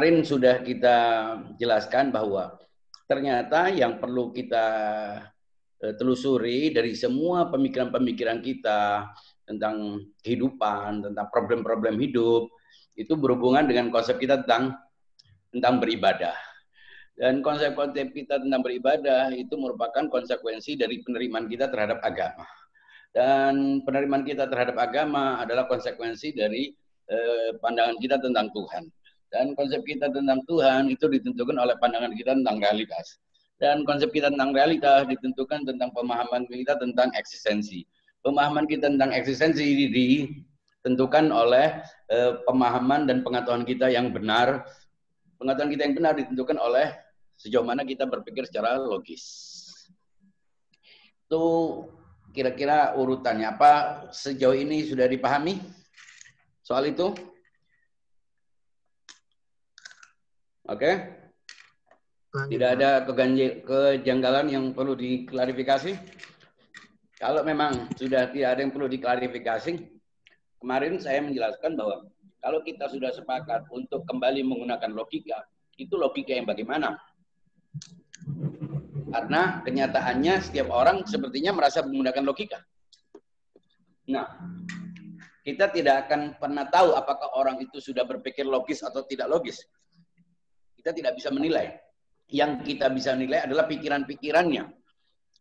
kemarin sudah kita jelaskan bahwa ternyata yang perlu kita eh, telusuri dari semua pemikiran-pemikiran kita tentang kehidupan, tentang problem-problem hidup, itu berhubungan dengan konsep kita tentang tentang beribadah. Dan konsep-konsep kita tentang beribadah itu merupakan konsekuensi dari penerimaan kita terhadap agama. Dan penerimaan kita terhadap agama adalah konsekuensi dari eh, pandangan kita tentang Tuhan. Dan konsep kita tentang Tuhan itu ditentukan oleh pandangan kita tentang realitas. Dan konsep kita tentang realitas ditentukan tentang pemahaman kita tentang eksistensi. Pemahaman kita tentang eksistensi ditentukan oleh eh, pemahaman dan pengetahuan kita yang benar. Pengetahuan kita yang benar ditentukan oleh sejauh mana kita berpikir secara logis. Itu kira-kira urutannya apa sejauh ini sudah dipahami soal itu? Oke? Okay? Tidak ada kejanggalan yang perlu diklarifikasi? Kalau memang sudah tidak ada yang perlu diklarifikasi, kemarin saya menjelaskan bahwa kalau kita sudah sepakat untuk kembali menggunakan logika, itu logika yang bagaimana? Karena kenyataannya setiap orang sepertinya merasa menggunakan logika. Nah, kita tidak akan pernah tahu apakah orang itu sudah berpikir logis atau tidak logis. Kita tidak bisa menilai. Yang kita bisa nilai adalah pikiran-pikirannya.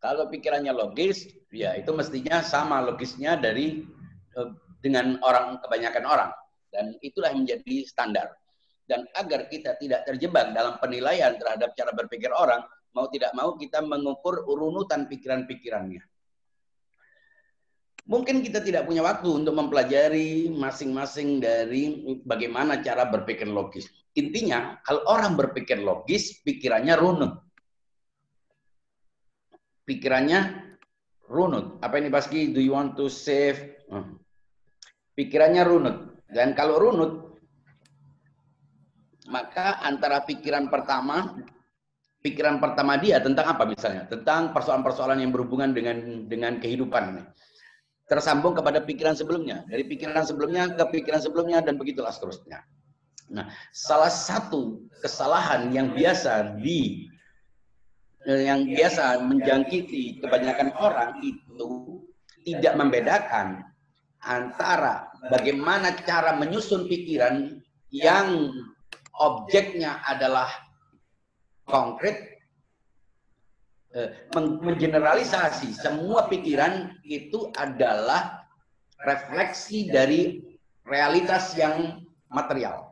Kalau pikirannya logis, ya itu mestinya sama logisnya dari eh, dengan orang kebanyakan orang. Dan itulah yang menjadi standar. Dan agar kita tidak terjebak dalam penilaian terhadap cara berpikir orang, mau tidak mau kita mengukur urunutan pikiran-pikirannya. Mungkin kita tidak punya waktu untuk mempelajari masing-masing dari bagaimana cara berpikir logis. Intinya, kalau orang berpikir logis, pikirannya runut. Pikirannya runut. Apa ini Baski? Do you want to save? Hmm. Pikirannya runut. Dan kalau runut, maka antara pikiran pertama pikiran pertama dia tentang apa misalnya? Tentang persoalan-persoalan yang berhubungan dengan dengan kehidupan. Tersambung kepada pikiran sebelumnya, dari pikiran sebelumnya ke pikiran sebelumnya dan begitulah seterusnya. Nah, salah satu kesalahan yang biasa di yang biasa menjangkiti kebanyakan orang itu tidak membedakan antara bagaimana cara menyusun pikiran yang objeknya adalah konkret eh, mengeneralisasi semua pikiran itu adalah refleksi dari realitas yang material.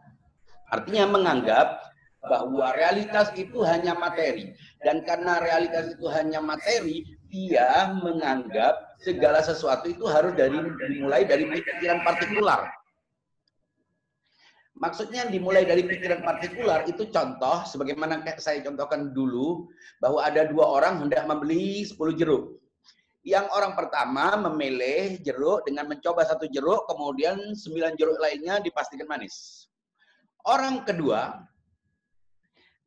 Artinya menganggap bahwa realitas itu hanya materi. Dan karena realitas itu hanya materi, dia menganggap segala sesuatu itu harus dari dimulai dari pikiran partikular. Maksudnya dimulai dari pikiran partikular itu contoh, sebagaimana saya contohkan dulu, bahwa ada dua orang hendak membeli 10 jeruk. Yang orang pertama memilih jeruk dengan mencoba satu jeruk, kemudian sembilan jeruk lainnya dipastikan manis. Orang kedua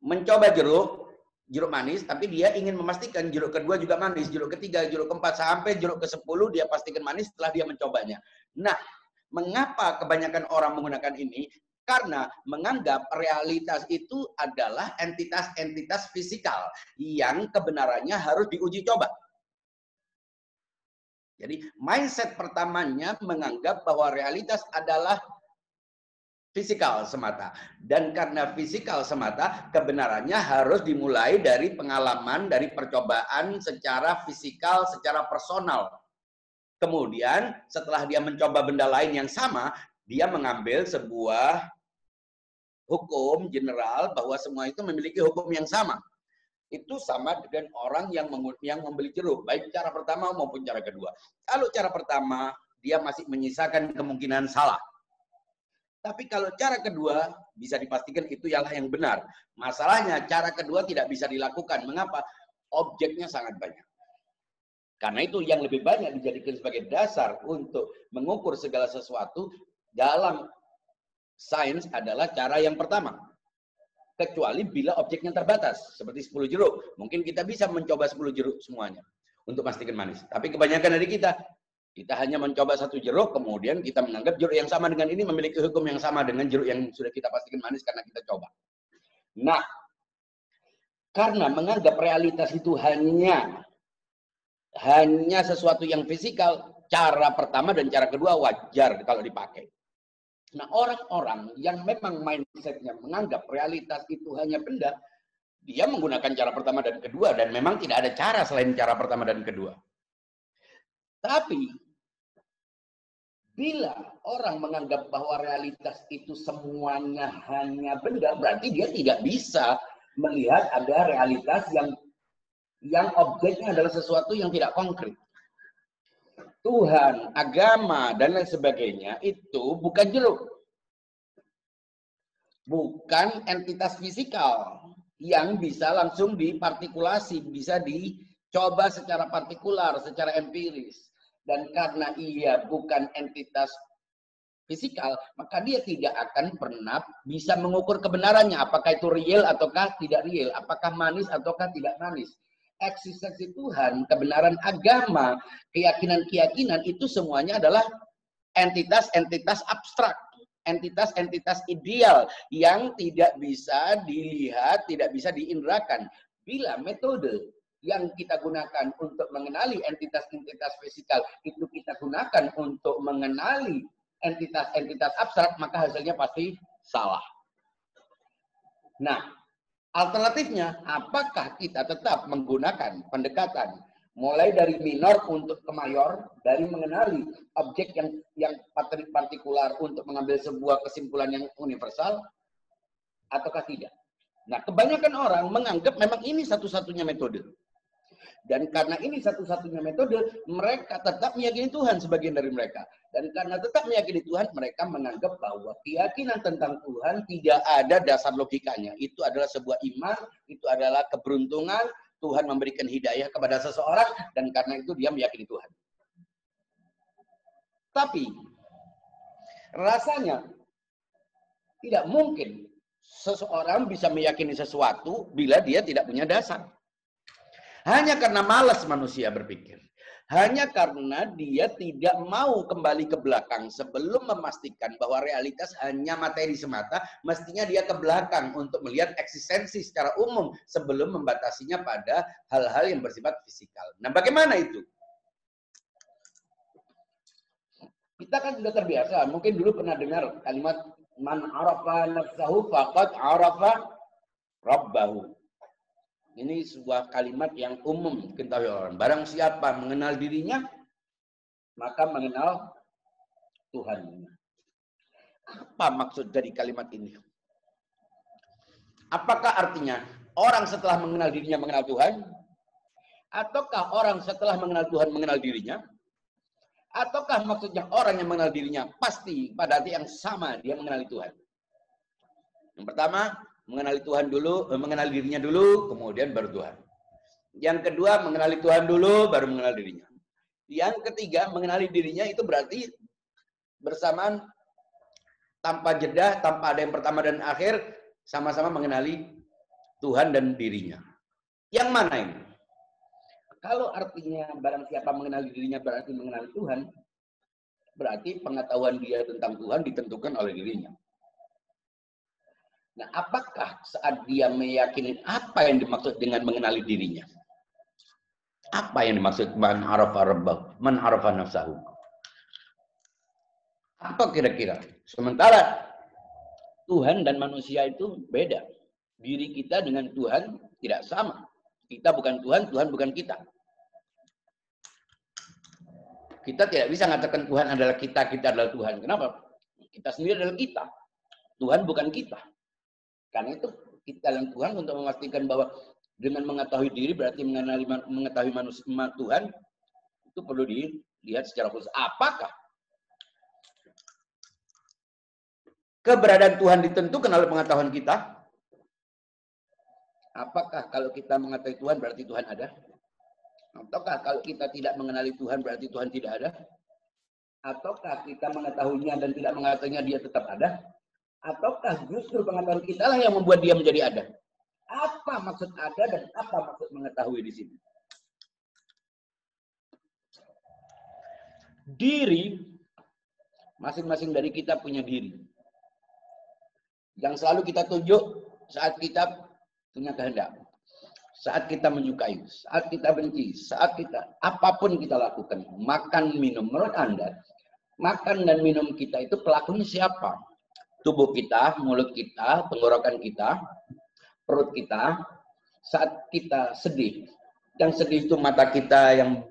mencoba jeruk, jeruk manis, tapi dia ingin memastikan jeruk kedua juga manis, jeruk ketiga, jeruk keempat, sampai jeruk ke sepuluh dia pastikan manis setelah dia mencobanya. Nah, mengapa kebanyakan orang menggunakan ini? Karena menganggap realitas itu adalah entitas-entitas fisikal yang kebenarannya harus diuji coba. Jadi mindset pertamanya menganggap bahwa realitas adalah fisikal semata. Dan karena fisikal semata, kebenarannya harus dimulai dari pengalaman, dari percobaan secara fisikal, secara personal. Kemudian setelah dia mencoba benda lain yang sama, dia mengambil sebuah hukum general bahwa semua itu memiliki hukum yang sama. Itu sama dengan orang yang yang membeli jeruk, baik cara pertama maupun cara kedua. Kalau cara pertama dia masih menyisakan kemungkinan salah. Tapi kalau cara kedua bisa dipastikan itu ialah yang benar. Masalahnya cara kedua tidak bisa dilakukan. Mengapa? Objeknya sangat banyak. Karena itu yang lebih banyak dijadikan sebagai dasar untuk mengukur segala sesuatu dalam sains adalah cara yang pertama. Kecuali bila objeknya terbatas, seperti 10 jeruk. Mungkin kita bisa mencoba 10 jeruk semuanya untuk pastikan manis. Tapi kebanyakan dari kita, kita hanya mencoba satu jeruk, kemudian kita menganggap jeruk yang sama dengan ini memiliki hukum yang sama dengan jeruk yang sudah kita pastikan manis karena kita coba. Nah, karena menganggap realitas itu hanya hanya sesuatu yang fisikal, cara pertama dan cara kedua wajar kalau dipakai. Nah, orang-orang yang memang mindsetnya menganggap realitas itu hanya benda, dia menggunakan cara pertama dan kedua, dan memang tidak ada cara selain cara pertama dan kedua. Tapi, bila orang menganggap bahwa realitas itu semuanya hanya benda, berarti dia tidak bisa melihat ada realitas yang yang objeknya adalah sesuatu yang tidak konkret. Tuhan, agama, dan lain sebagainya itu bukan jeruk. Bukan entitas fisikal yang bisa langsung dipartikulasi, bisa dicoba secara partikular, secara empiris. Dan karena ia bukan entitas fisikal, maka dia tidak akan pernah bisa mengukur kebenarannya. Apakah itu real ataukah tidak real? Apakah manis ataukah tidak manis? Eksistensi Tuhan, kebenaran agama, keyakinan-keyakinan itu semuanya adalah entitas-entitas abstrak, entitas-entitas ideal yang tidak bisa dilihat, tidak bisa diindrakan. Bila metode yang kita gunakan untuk mengenali entitas-entitas fisikal itu kita gunakan untuk mengenali entitas-entitas abstrak, maka hasilnya pasti salah. Nah, Alternatifnya, apakah kita tetap menggunakan pendekatan mulai dari minor untuk ke mayor, dari mengenali objek yang yang partikular untuk mengambil sebuah kesimpulan yang universal, ataukah tidak? Nah, kebanyakan orang menganggap memang ini satu-satunya metode. Dan karena ini satu-satunya metode, mereka tetap meyakini Tuhan sebagian dari mereka. Dan karena tetap meyakini Tuhan, mereka menganggap bahwa keyakinan tentang Tuhan tidak ada dasar logikanya. Itu adalah sebuah iman, itu adalah keberuntungan, Tuhan memberikan hidayah kepada seseorang, dan karena itu dia meyakini Tuhan. Tapi, rasanya tidak mungkin seseorang bisa meyakini sesuatu bila dia tidak punya dasar. Hanya karena malas manusia berpikir. Hanya karena dia tidak mau kembali ke belakang sebelum memastikan bahwa realitas hanya materi semata, mestinya dia ke belakang untuk melihat eksistensi secara umum sebelum membatasinya pada hal-hal yang bersifat fisikal. Nah, bagaimana itu? Kita kan sudah terbiasa, mungkin dulu pernah dengar kalimat man arafa nafsahu faqad arafa rabbahu. Ini sebuah kalimat yang umum diketahui orang. Barang siapa mengenal dirinya, maka mengenal Tuhan. Apa maksud dari kalimat ini? Apakah artinya orang setelah mengenal dirinya mengenal Tuhan? Ataukah orang setelah mengenal Tuhan mengenal dirinya? Ataukah maksudnya orang yang mengenal dirinya pasti pada hati yang sama dia mengenali Tuhan? Yang pertama, mengenali Tuhan dulu, eh, mengenali dirinya dulu, kemudian baru Tuhan. Yang kedua, mengenali Tuhan dulu, baru mengenal dirinya. Yang ketiga, mengenali dirinya itu berarti bersamaan tanpa jeda, tanpa ada yang pertama dan akhir, sama-sama mengenali Tuhan dan dirinya. Yang mana ini? Kalau artinya barang siapa mengenali dirinya berarti mengenali Tuhan, berarti pengetahuan dia tentang Tuhan ditentukan oleh dirinya. Nah, apakah saat dia meyakini apa yang dimaksud dengan mengenali dirinya? Apa yang dimaksud man arafa rabbah, man arafa nafsahu? Apa kira-kira? Sementara Tuhan dan manusia itu beda. Diri kita dengan Tuhan tidak sama. Kita bukan Tuhan, Tuhan bukan kita. Kita tidak bisa mengatakan Tuhan adalah kita, kita adalah Tuhan. Kenapa? Kita sendiri adalah kita. Tuhan bukan kita. Karena itu kita dan Tuhan untuk memastikan bahwa dengan mengetahui diri berarti mengenali mengetahui manusia Tuhan itu perlu dilihat secara khusus. Apakah keberadaan Tuhan ditentukan oleh pengetahuan kita? Apakah kalau kita mengetahui Tuhan berarti Tuhan ada? Ataukah kalau kita tidak mengenali Tuhan berarti Tuhan tidak ada? Ataukah kita mengetahuinya dan tidak mengetahuinya dia tetap ada? Ataukah justru pengetahuan kita lah yang membuat dia menjadi ada? Apa maksud ada dan apa maksud mengetahui di sini? Diri, masing-masing dari kita punya diri. Yang selalu kita tunjuk saat kita punya kehendak, saat kita menyukai, saat kita benci, saat kita apa pun kita lakukan, makan minum menurut Anda, makan dan minum kita itu pelakunya siapa? Tubuh kita, mulut kita, tenggorokan kita, perut kita. Saat kita sedih, yang sedih itu mata kita yang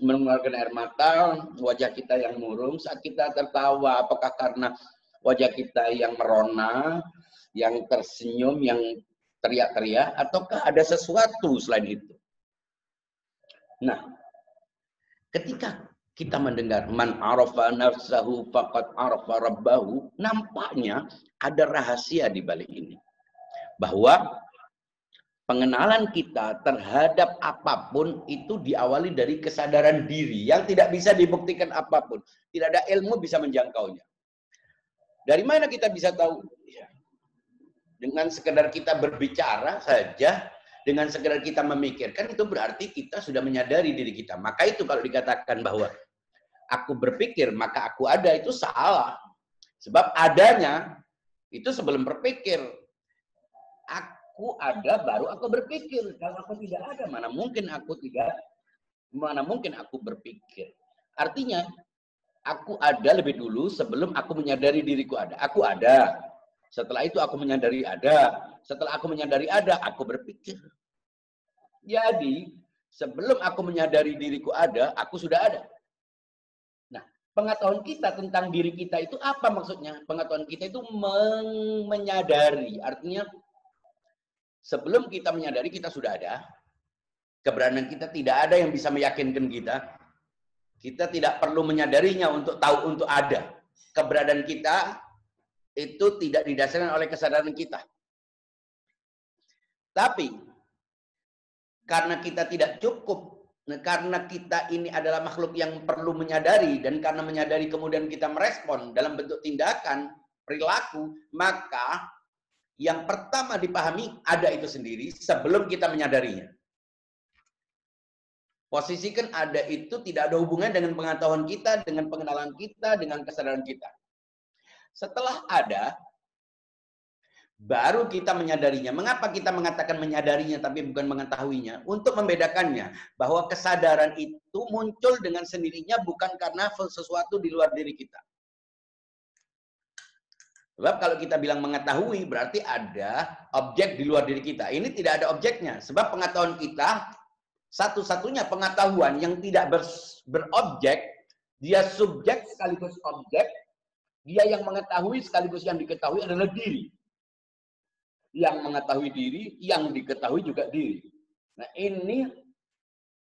mengeluarkan air mata, wajah kita yang murung. Saat kita tertawa, apakah karena wajah kita yang merona, yang tersenyum, yang teriak-teriak, ataukah ada sesuatu selain itu? Nah, ketika kita mendengar man arafa nafsahu faqad arafa rabbahu, nampaknya ada rahasia di balik ini. Bahwa pengenalan kita terhadap apa pun itu diawali dari kesadaran diri yang tidak bisa dibuktikan apa pun. Tidak ada ilmu bisa menjangkaunya. Dari mana kita bisa tahu? Ya, dengan sekedar kita berbicara saja, dengan sekedar kita memikirkan, itu berarti kita sudah menyadari diri kita. Maka itu kalau dikatakan bahwa aku berpikir, maka aku ada, itu salah. Sebab adanya itu sebelum berpikir. Aku ada, baru aku berpikir. Kalau aku tidak ada, mana mungkin aku tidak, mana mungkin aku berpikir. Artinya, aku ada lebih dulu sebelum aku menyadari diriku ada. Aku ada, setelah itu aku menyadari ada. Setelah aku menyadari ada, aku berpikir. Jadi, sebelum aku menyadari diriku ada, aku sudah ada. Nah, pengetahuan kita tentang diri kita itu apa maksudnya? Pengetahuan kita itu menyadari. Artinya, sebelum kita menyadari kita sudah ada. Keberadaan kita tidak ada yang bisa meyakinkan kita. Kita tidak perlu menyadarinya untuk tahu untuk ada. Keberadaan kita itu tidak didasarkan oleh kesadaran kita. Tapi karena kita tidak cukup, karena kita ini adalah makhluk yang perlu menyadari dan karena menyadari kemudian kita merespon dalam bentuk tindakan, perilaku, maka yang pertama dipahami ada itu sendiri sebelum kita menyadarinya. Posisikan ada itu tidak ada hubungan dengan pengetahuan kita, dengan pengenalan kita, dengan kesadaran kita. Setelah ada, baru kita menyadarinya. Mengapa kita mengatakan menyadarinya tapi bukan mengetahuinya? Untuk membedakannya bahwa kesadaran itu muncul dengan sendirinya bukan karena sesuatu di luar diri kita. Sebab kalau kita bilang mengetahui berarti ada objek di luar diri kita. Ini tidak ada objeknya. Sebab pengetahuan kita satu-satunya pengetahuan yang tidak ber, berobjek, dia subjek sekaligus objek, dia yang mengetahui sekaligus yang diketahui adalah diri. Yang mengetahui diri, yang diketahui juga diri. Nah ini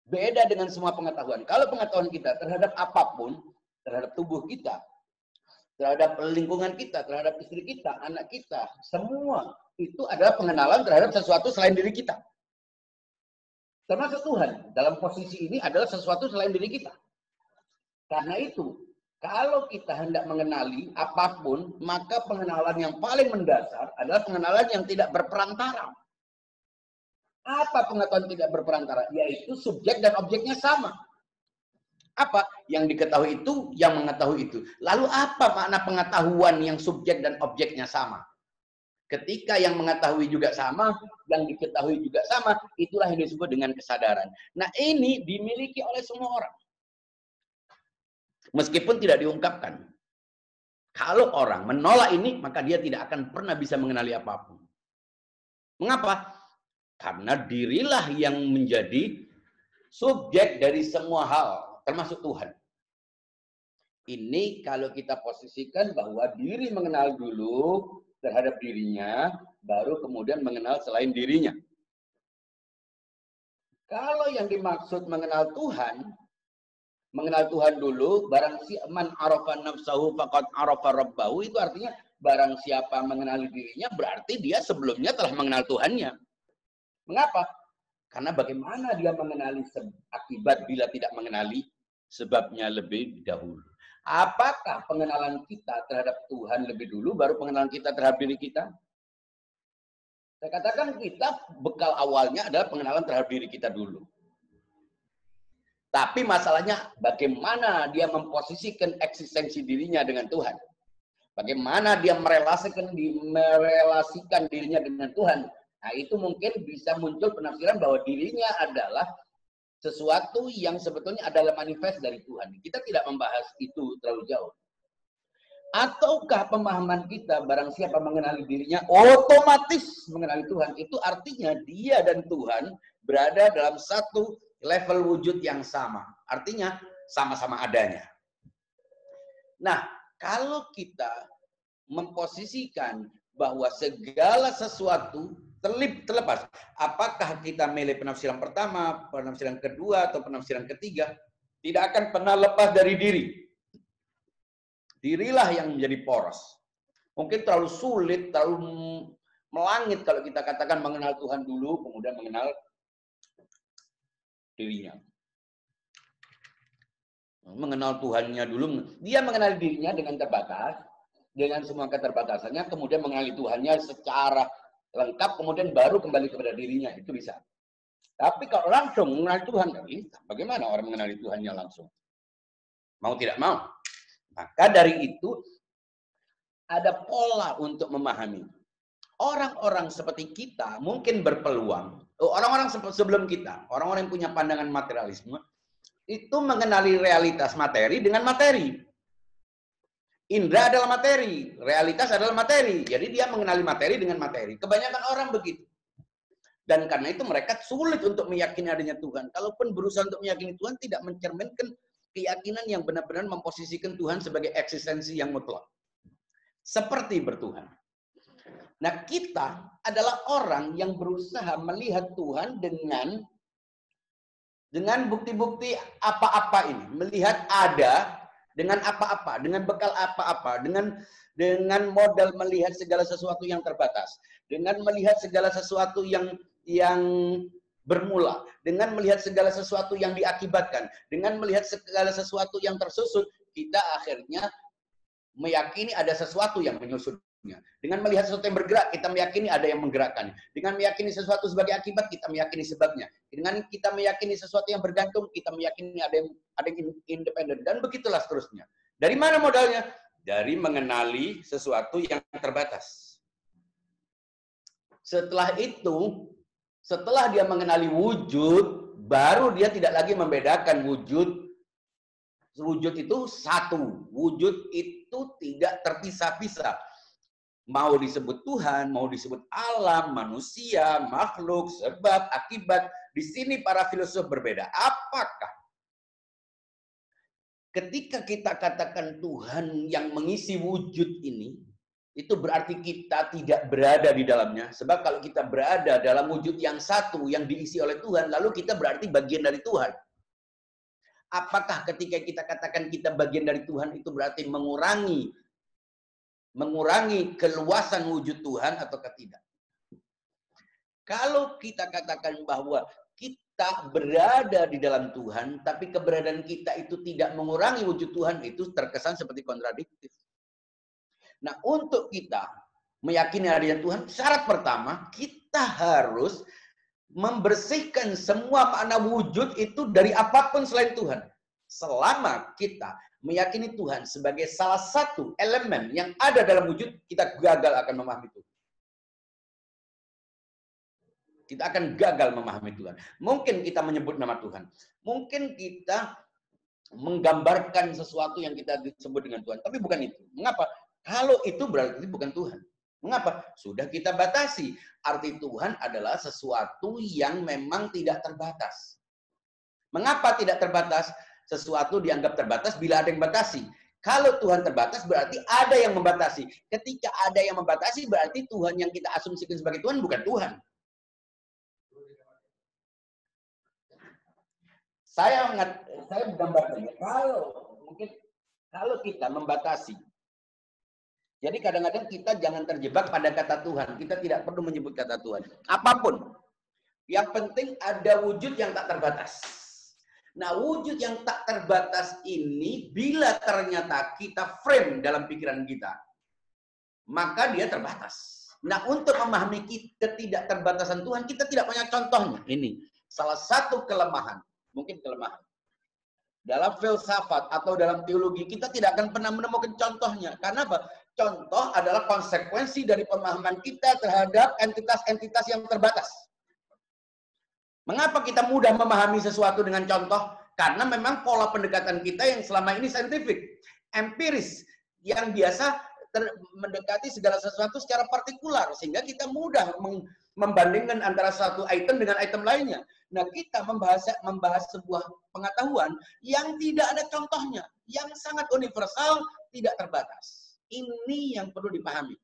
beda dengan semua pengetahuan. Kalau pengetahuan kita terhadap apa pun, terhadap tubuh kita, terhadap lingkungan kita, terhadap istri kita, anak kita, semua itu adalah pengenalan terhadap sesuatu selain diri kita. Termasuk Tuhan dalam posisi ini adalah sesuatu selain diri kita. Karena itu, kalau kita hendak mengenali apa pun, maka pengenalan yang paling mendasar adalah pengenalan yang tidak berperantara. Apa pengetahuan tidak berperantara? Yaitu subjek dan objeknya sama. Apa? Yang diketahui itu, yang mengetahui itu. Lalu apa makna pengetahuan yang subjek dan objeknya sama? Ketika yang mengetahui juga sama, yang diketahui juga sama, itulah yang disebut dengan kesadaran. Nah ini dimiliki oleh semua orang. Meskipun tidak diungkapkan. Kalau orang menolak ini, maka dia tidak akan pernah bisa mengenali apa pun. Mengapa? Karena dirilah yang menjadi subjek dari semua hal, termasuk Tuhan. Ini kalau kita posisikan bahwa diri mengenal dulu terhadap dirinya, baru kemudian mengenal selain dirinya. Kalau yang dimaksud mengenal Tuhan, mengenal Tuhan dulu, barang si man arafa nafsahu faqad arafa rabbahu itu artinya barang siapa mengenali dirinya berarti dia sebelumnya telah mengenal Tuhannya. Mengapa? Karena bagaimana dia mengenali akibat bila tidak mengenali sebabnya lebih dahulu. Apakah pengenalan kita terhadap Tuhan lebih dulu baru pengenalan kita terhadap diri kita? Saya katakan kita bekal awalnya adalah pengenalan terhadap diri kita dulu. Tapi masalahnya bagaimana dia memposisikan eksistensi dirinya dengan Tuhan. Bagaimana dia merelasikan, merelasikan dirinya dengan Tuhan. Nah itu mungkin bisa muncul penafsiran bahwa dirinya adalah sesuatu yang sebetulnya adalah manifest dari Tuhan. Kita tidak membahas itu terlalu jauh. Ataukah pemahaman kita barang siapa mengenali dirinya otomatis mengenali Tuhan. Itu artinya dia dan Tuhan berada dalam satu level wujud yang sama. Artinya sama-sama adanya. Nah, kalau kita memposisikan bahwa segala sesuatu terlip, terlepas, apakah kita milih penafsiran pertama, penafsiran kedua, atau penafsiran ketiga, tidak akan pernah lepas dari diri. Dirilah yang menjadi poros. Mungkin terlalu sulit, terlalu melangit kalau kita katakan mengenal Tuhan dulu, kemudian mengenal dirinya. Mengenal Tuhannya dulu. Dia mengenal dirinya dengan terbatas, dengan semua keterbatasannya, kemudian mengenali Tuhannya secara lengkap, kemudian baru kembali kepada dirinya. Itu bisa. Tapi kalau langsung mengenal Tuhan, bagaimana orang mengenali Tuhannya langsung? Mau tidak mau. Maka dari itu ada pola untuk memahami. Orang-orang seperti kita mungkin berpeluang, orang-orang sebelum kita, orang-orang yang punya pandangan materialisme, itu mengenali realitas materi dengan materi. Indra adalah materi, realitas adalah materi. Jadi dia mengenali materi dengan materi. Kebanyakan orang begitu. Dan karena itu mereka sulit untuk meyakini adanya Tuhan. Kalaupun berusaha untuk meyakini Tuhan, tidak mencerminkan keyakinan yang benar-benar memposisikan Tuhan sebagai eksistensi yang mutlak. Seperti bertuhan. Nah, kita adalah orang yang berusaha melihat Tuhan dengan dengan bukti-bukti apa-apa ini, melihat ada dengan apa-apa, dengan bekal apa-apa, dengan dengan modal melihat segala sesuatu yang terbatas, dengan melihat segala sesuatu yang yang bermula, dengan melihat segala sesuatu yang diakibatkan, dengan melihat segala sesuatu yang tersusun, kita akhirnya meyakini ada sesuatu yang menyusunnya. Dengan melihat sesuatu yang bergerak, kita meyakini ada yang menggerakkan. Dengan meyakini sesuatu sebagai akibat, kita meyakini sebabnya. Dengan kita meyakini sesuatu yang bergantung, kita meyakini ada yang ada yang independen dan begitulah seterusnya. Dari mana modalnya? Dari mengenali sesuatu yang terbatas. Setelah itu, setelah dia mengenali wujud, baru dia tidak lagi membedakan wujud. Wujud itu satu. Wujud itu tidak terpisah-pisah. Mau disebut Tuhan, mau disebut alam, manusia, makhluk, sebab, akibat. Di sini para filosof berbeda. Apakah ketika kita katakan Tuhan yang mengisi wujud ini, itu berarti kita tidak berada di dalamnya. Sebab kalau kita berada dalam wujud yang satu yang diisi oleh Tuhan, lalu kita berarti bagian dari Tuhan. Apakah ketika kita katakan kita bagian dari Tuhan itu berarti mengurangi mengurangi keluasan wujud Tuhan atau tidak? Kalau kita katakan bahwa kita berada di dalam Tuhan, tapi keberadaan kita itu tidak mengurangi wujud Tuhan, itu terkesan seperti kontradiktif. Nah, untuk kita meyakini adanya Tuhan, syarat pertama kita harus membersihkan semua makna wujud itu dari apa pun selain Tuhan. Selama kita meyakini Tuhan sebagai salah satu elemen yang ada dalam wujud, kita gagal akan memahami Tuhan. Kita akan gagal memahami Tuhan. Mungkin kita menyebut nama Tuhan. Mungkin kita menggambarkan sesuatu yang kita disebut dengan Tuhan. Tapi bukan itu. Mengapa? Kalau itu berarti bukan Tuhan. Mengapa? Sudah kita batasi. Arti Tuhan adalah sesuatu yang memang tidak terbatas. Mengapa tidak terbatas? Sesuatu dianggap terbatas bila ada yang batasi. Kalau Tuhan terbatas berarti ada yang membatasi. Ketika ada yang membatasi berarti Tuhan yang kita asumsikan sebagai Tuhan bukan Tuhan. Saya saya menggambarkannya kalau mungkin kalau kita membatasi jadi kadang-kadang kita jangan terjebak pada kata Tuhan. Kita tidak perlu menyebut kata Tuhan. Apa pun. Yang penting ada wujud yang tak terbatas. Nah, wujud yang tak terbatas ini bila ternyata kita frame dalam pikiran kita, maka dia terbatas. Nah, untuk memahami ketidakterbatasan Tuhan, kita tidak punya contohnya. Ini salah satu kelemahan, mungkin kelemahan. Dalam filsafat atau dalam teologi kita tidak akan pernah menemukan contohnya. Karena apa? contoh adalah konsekuensi dari pemahaman kita terhadap entitas-entitas yang terbatas. Mengapa kita mudah memahami sesuatu dengan contoh? Karena memang pola pendekatan kita yang selama ini saintifik, empiris, yang biasa mendekati segala sesuatu secara partikular sehingga kita mudah membandingkan antara satu item dengan item lainnya. Nah, kita membahas membahas sebuah pengetahuan yang tidak ada contohnya, yang sangat universal, tidak terbatas. Ini yang perlu dipahami.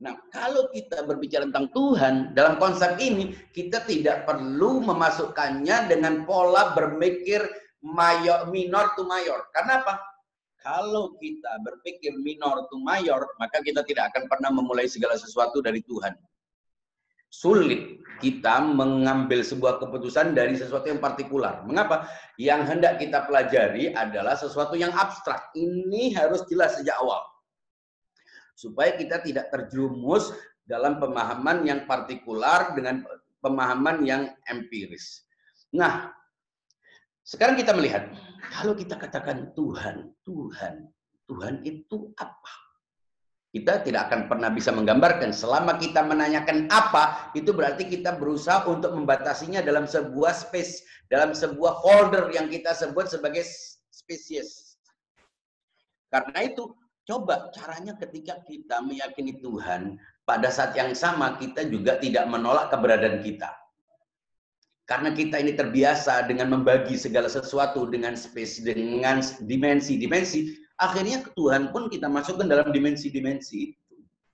Nah, kalau kita berbicara tentang Tuhan, dalam konsep ini, kita tidak perlu memasukkannya dengan pola berpikir mayor, minor to mayor. Karena apa? Kalau kita berpikir minor to mayor, maka kita tidak akan pernah memulai segala sesuatu dari Tuhan. Sulit kita mengambil sebuah keputusan dari sesuatu yang partikular. Mengapa? Yang hendak kita pelajari adalah sesuatu yang abstrak. Ini harus jelas sejak awal. Supaya kita tidak terjerumus dalam pemahaman yang partikular dengan pemahaman yang empiris. Nah, sekarang kita melihat, kalau kita katakan Tuhan, Tuhan, Tuhan itu apa? Kita tidak akan pernah bisa menggambarkan. Selama kita menanyakan apa, itu berarti kita berusaha untuk membatasinya dalam sebuah space, dalam sebuah folder yang kita sebut sebagai spesies. Karena itu, coba caranya ketika kita meyakini Tuhan, pada saat yang sama kita juga tidak menolak keberadaan kita. Karena kita ini terbiasa dengan membagi segala sesuatu dengan space, dengan dimensi-dimensi, akhirnya Tuhan pun kita masukkan dalam dimensi-dimensi.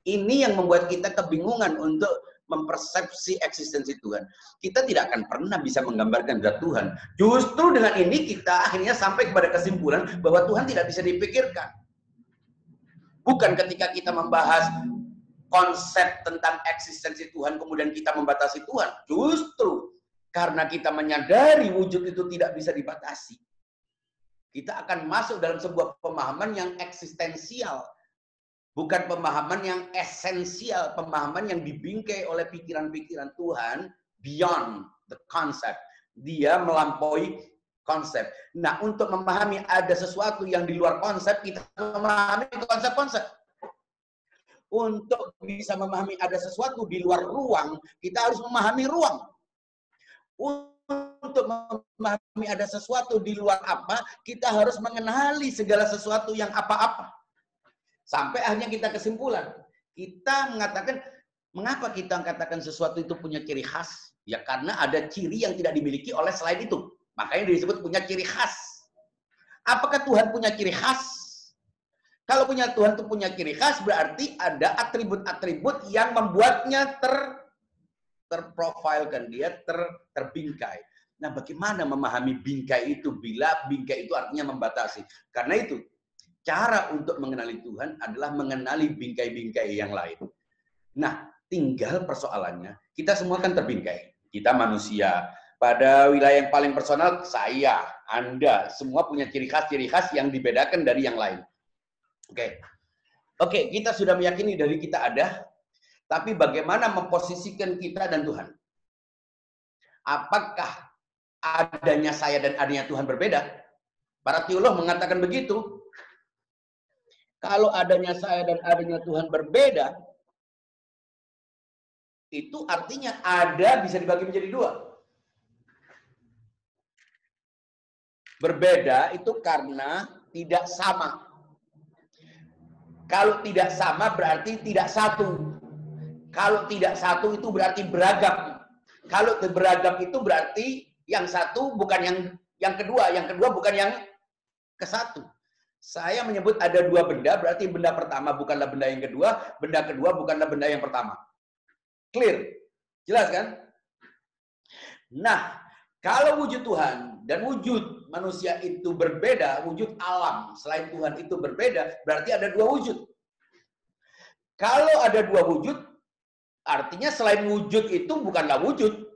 Ini yang membuat kita kebingungan untuk mempersepsi eksistensi Tuhan. Kita tidak akan pernah bisa menggambarkan zat Tuhan. Justru dengan ini kita akhirnya sampai kepada kesimpulan bahwa Tuhan tidak bisa dipikirkan. Bukan ketika kita membahas konsep tentang eksistensi Tuhan, kemudian kita membatasi Tuhan. Justru karena kita menyadari wujud itu tidak bisa dibatasi. Kita akan masuk dalam sebuah pemahaman yang eksistensial. Bukan pemahaman yang esensial, pemahaman yang dibingkai oleh pikiran-pikiran Tuhan beyond the concept. Dia melampaui konsep. Nah, untuk memahami ada sesuatu yang di luar konsep, kita memahami konsep-konsep. Untuk bisa memahami ada sesuatu di luar ruang, kita harus memahami ruang untuk memahami ada sesuatu di luar apa, kita harus mengenali segala sesuatu yang apa-apa. Sampai akhirnya kita kesimpulan. Kita mengatakan, mengapa kita mengatakan sesuatu itu punya ciri khas? Ya karena ada ciri yang tidak dimiliki oleh selain itu. Makanya disebut punya ciri khas. Apakah Tuhan punya ciri khas? Kalau punya Tuhan itu punya ciri khas, berarti ada atribut-atribut yang membuatnya ter terprofilkan, dia ter, terbingkai. Nah, bagaimana memahami bingkai itu bila bingkai itu artinya membatasi? Karena itu, cara untuk mengenali Tuhan adalah mengenali bingkai-bingkai yang lain. Nah, tinggal persoalannya, kita semua kan terbingkai. Kita manusia. Pada wilayah yang paling personal, saya, Anda, semua punya ciri khas-ciri khas yang dibedakan dari yang lain. Oke. Oke, kita sudah meyakini dari kita ada, tapi bagaimana memposisikan kita dan Tuhan? Apakah adanya saya dan adanya Tuhan berbeda? Para teolog mengatakan begitu. Kalau adanya saya dan adanya Tuhan berbeda, itu artinya ada bisa dibagi menjadi dua. Berbeda itu karena tidak sama. Kalau tidak sama berarti tidak satu. Kalau tidak satu itu berarti beragam. Kalau beragam itu berarti yang satu bukan yang yang kedua, yang kedua bukan yang ke satu. Saya menyebut ada dua benda, berarti benda pertama bukanlah benda yang kedua, benda kedua bukanlah benda yang pertama. Clear? Jelas kan? Nah, kalau wujud Tuhan dan wujud manusia itu berbeda, wujud alam selain Tuhan itu berbeda, berarti ada dua wujud. Kalau ada dua wujud, Artinya selain wujud itu bukanlah wujud.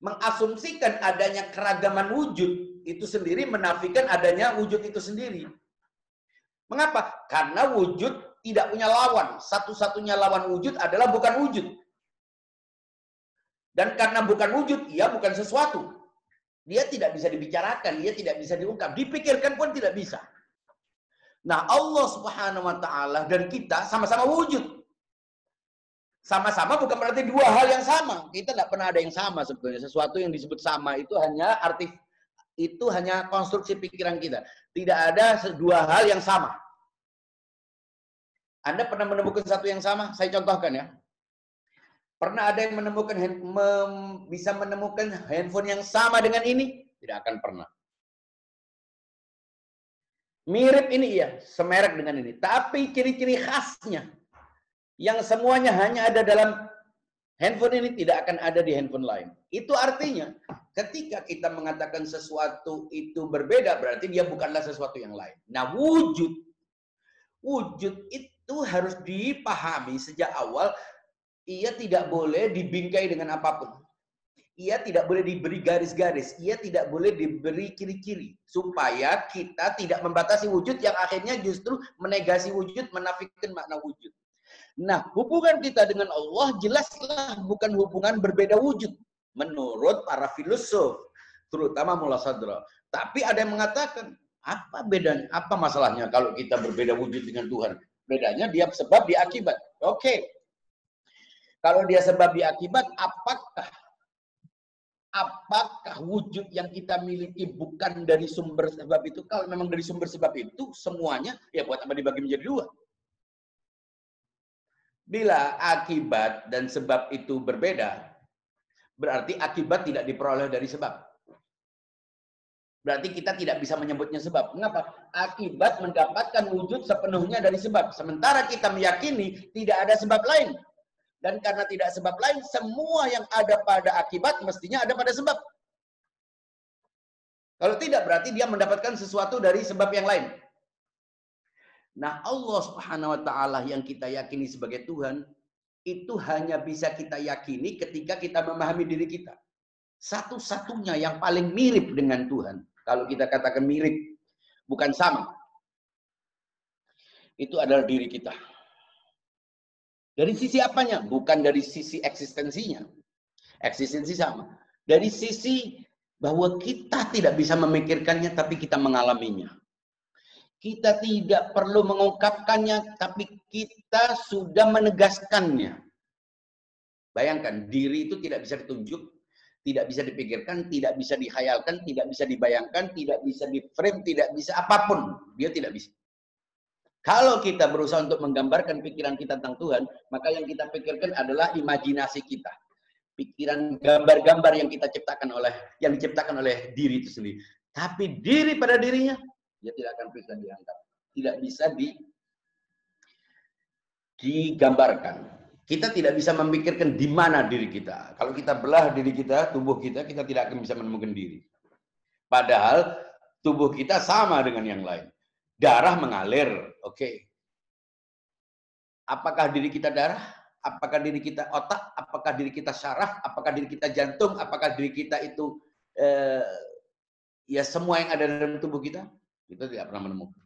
Mengasumsikan adanya keragaman wujud itu sendiri menafikan adanya wujud itu sendiri. Mengapa? Karena wujud tidak punya lawan. Satu-satunya lawan wujud adalah bukan wujud. Dan karena bukan wujud, ia bukan sesuatu. Dia tidak bisa dibicarakan, dia tidak bisa diungkap. Dipikirkan pun tidak bisa. Nah, Allah Subhanahu wa taala dan kita sama-sama wujud. Sama-sama bukan berarti dua hal yang sama. Kita tidak pernah ada yang sama sebetulnya. Sesuatu yang disebut sama itu hanya arti itu hanya konstruksi pikiran kita. Tidak ada dua hal yang sama. Anda pernah menemukan satu yang sama? Saya contohkan ya. Pernah ada yang menemukan mem, bisa menemukan handphone yang sama dengan ini? Tidak akan pernah. Mirip ini iya, semerek dengan ini. Tapi ciri-ciri khasnya yang semuanya hanya ada dalam handphone ini tidak akan ada di handphone lain. Itu artinya ketika kita mengatakan sesuatu itu berbeda berarti dia bukanlah sesuatu yang lain. Nah, wujud wujud itu harus dipahami sejak awal ia tidak boleh dibingkai dengan apa pun. Ia tidak boleh diberi garis-garis, ia tidak boleh diberi ciri-ciri supaya kita tidak membatasi wujud yang akhirnya justru menegasi wujud, menafikan makna wujud. Nah, hubungan kita dengan Allah jelaslah bukan hubungan berbeda wujud menurut para filosof, terutama Mullah Sadra. Tapi ada yang mengatakan, apa bedanya? Apa masalahnya kalau kita berbeda wujud dengan Tuhan? Bedanya dia sebab dia akibat. Oke. Okay. Kalau dia sebab dia akibat, apakah apakah wujud yang kita miliki bukan dari sumber sebab itu? Kalau memang dari sumber sebab itu, semuanya ya buat apa dibagi menjadi dua? Bila akibat dan sebab itu berbeda, berarti akibat tidak diperoleh dari sebab. Berarti kita tidak bisa menyebutnya sebab. Mengapa? Akibat mendapatkan wujud sepenuhnya dari sebab. Sementara kita meyakini tidak ada sebab lain. Dan karena tidak sebab lain, semua yang ada pada akibat mestinya ada pada sebab. Kalau tidak, berarti dia mendapatkan sesuatu dari sebab yang lain. Nah, Allah Subhanahu wa taala yang kita yakini sebagai Tuhan itu hanya bisa kita yakini ketika kita memahami diri kita. Satu-satunya yang paling mirip dengan Tuhan. Kalau kita katakan mirip, bukan sama. Itu adalah diri kita. Dari sisi apanya? Bukan dari sisi eksistensinya. Eksistensi sama. Dari sisi bahwa kita tidak bisa memikirkannya, tapi kita mengalaminya. Kita tidak perlu mengungkapkannya, tapi kita sudah menegaskannya. Bayangkan, diri itu tidak bisa ditunjuk, tidak bisa dipikirkan, tidak bisa dihayalkan, tidak bisa dibayangkan, tidak bisa di-frame, tidak bisa apa pun. Dia tidak bisa. Kalau kita berusaha untuk menggambarkan pikiran kita tentang Tuhan, maka yang kita pikirkan adalah imajinasi kita. Pikiran gambar-gambar yang kita ciptakan oleh yang diciptakan oleh diri itu sendiri. Tapi diri pada dirinya dia tidak akan bisa diangkat. Tidak bisa di digambarkan. Kita tidak bisa memikirkan di mana diri kita. Kalau kita belah diri kita, tubuh kita, kita tidak akan bisa menemukan diri. Padahal tubuh kita sama dengan yang lain. Darah mengalir, oke. Okay. Apakah diri kita darah? Apakah diri kita otak? Apakah diri kita syaraf? Apakah diri kita jantung? Apakah diri kita itu eh, ya semua yang ada dalam tubuh kita? Kita tidak pernah menemukan.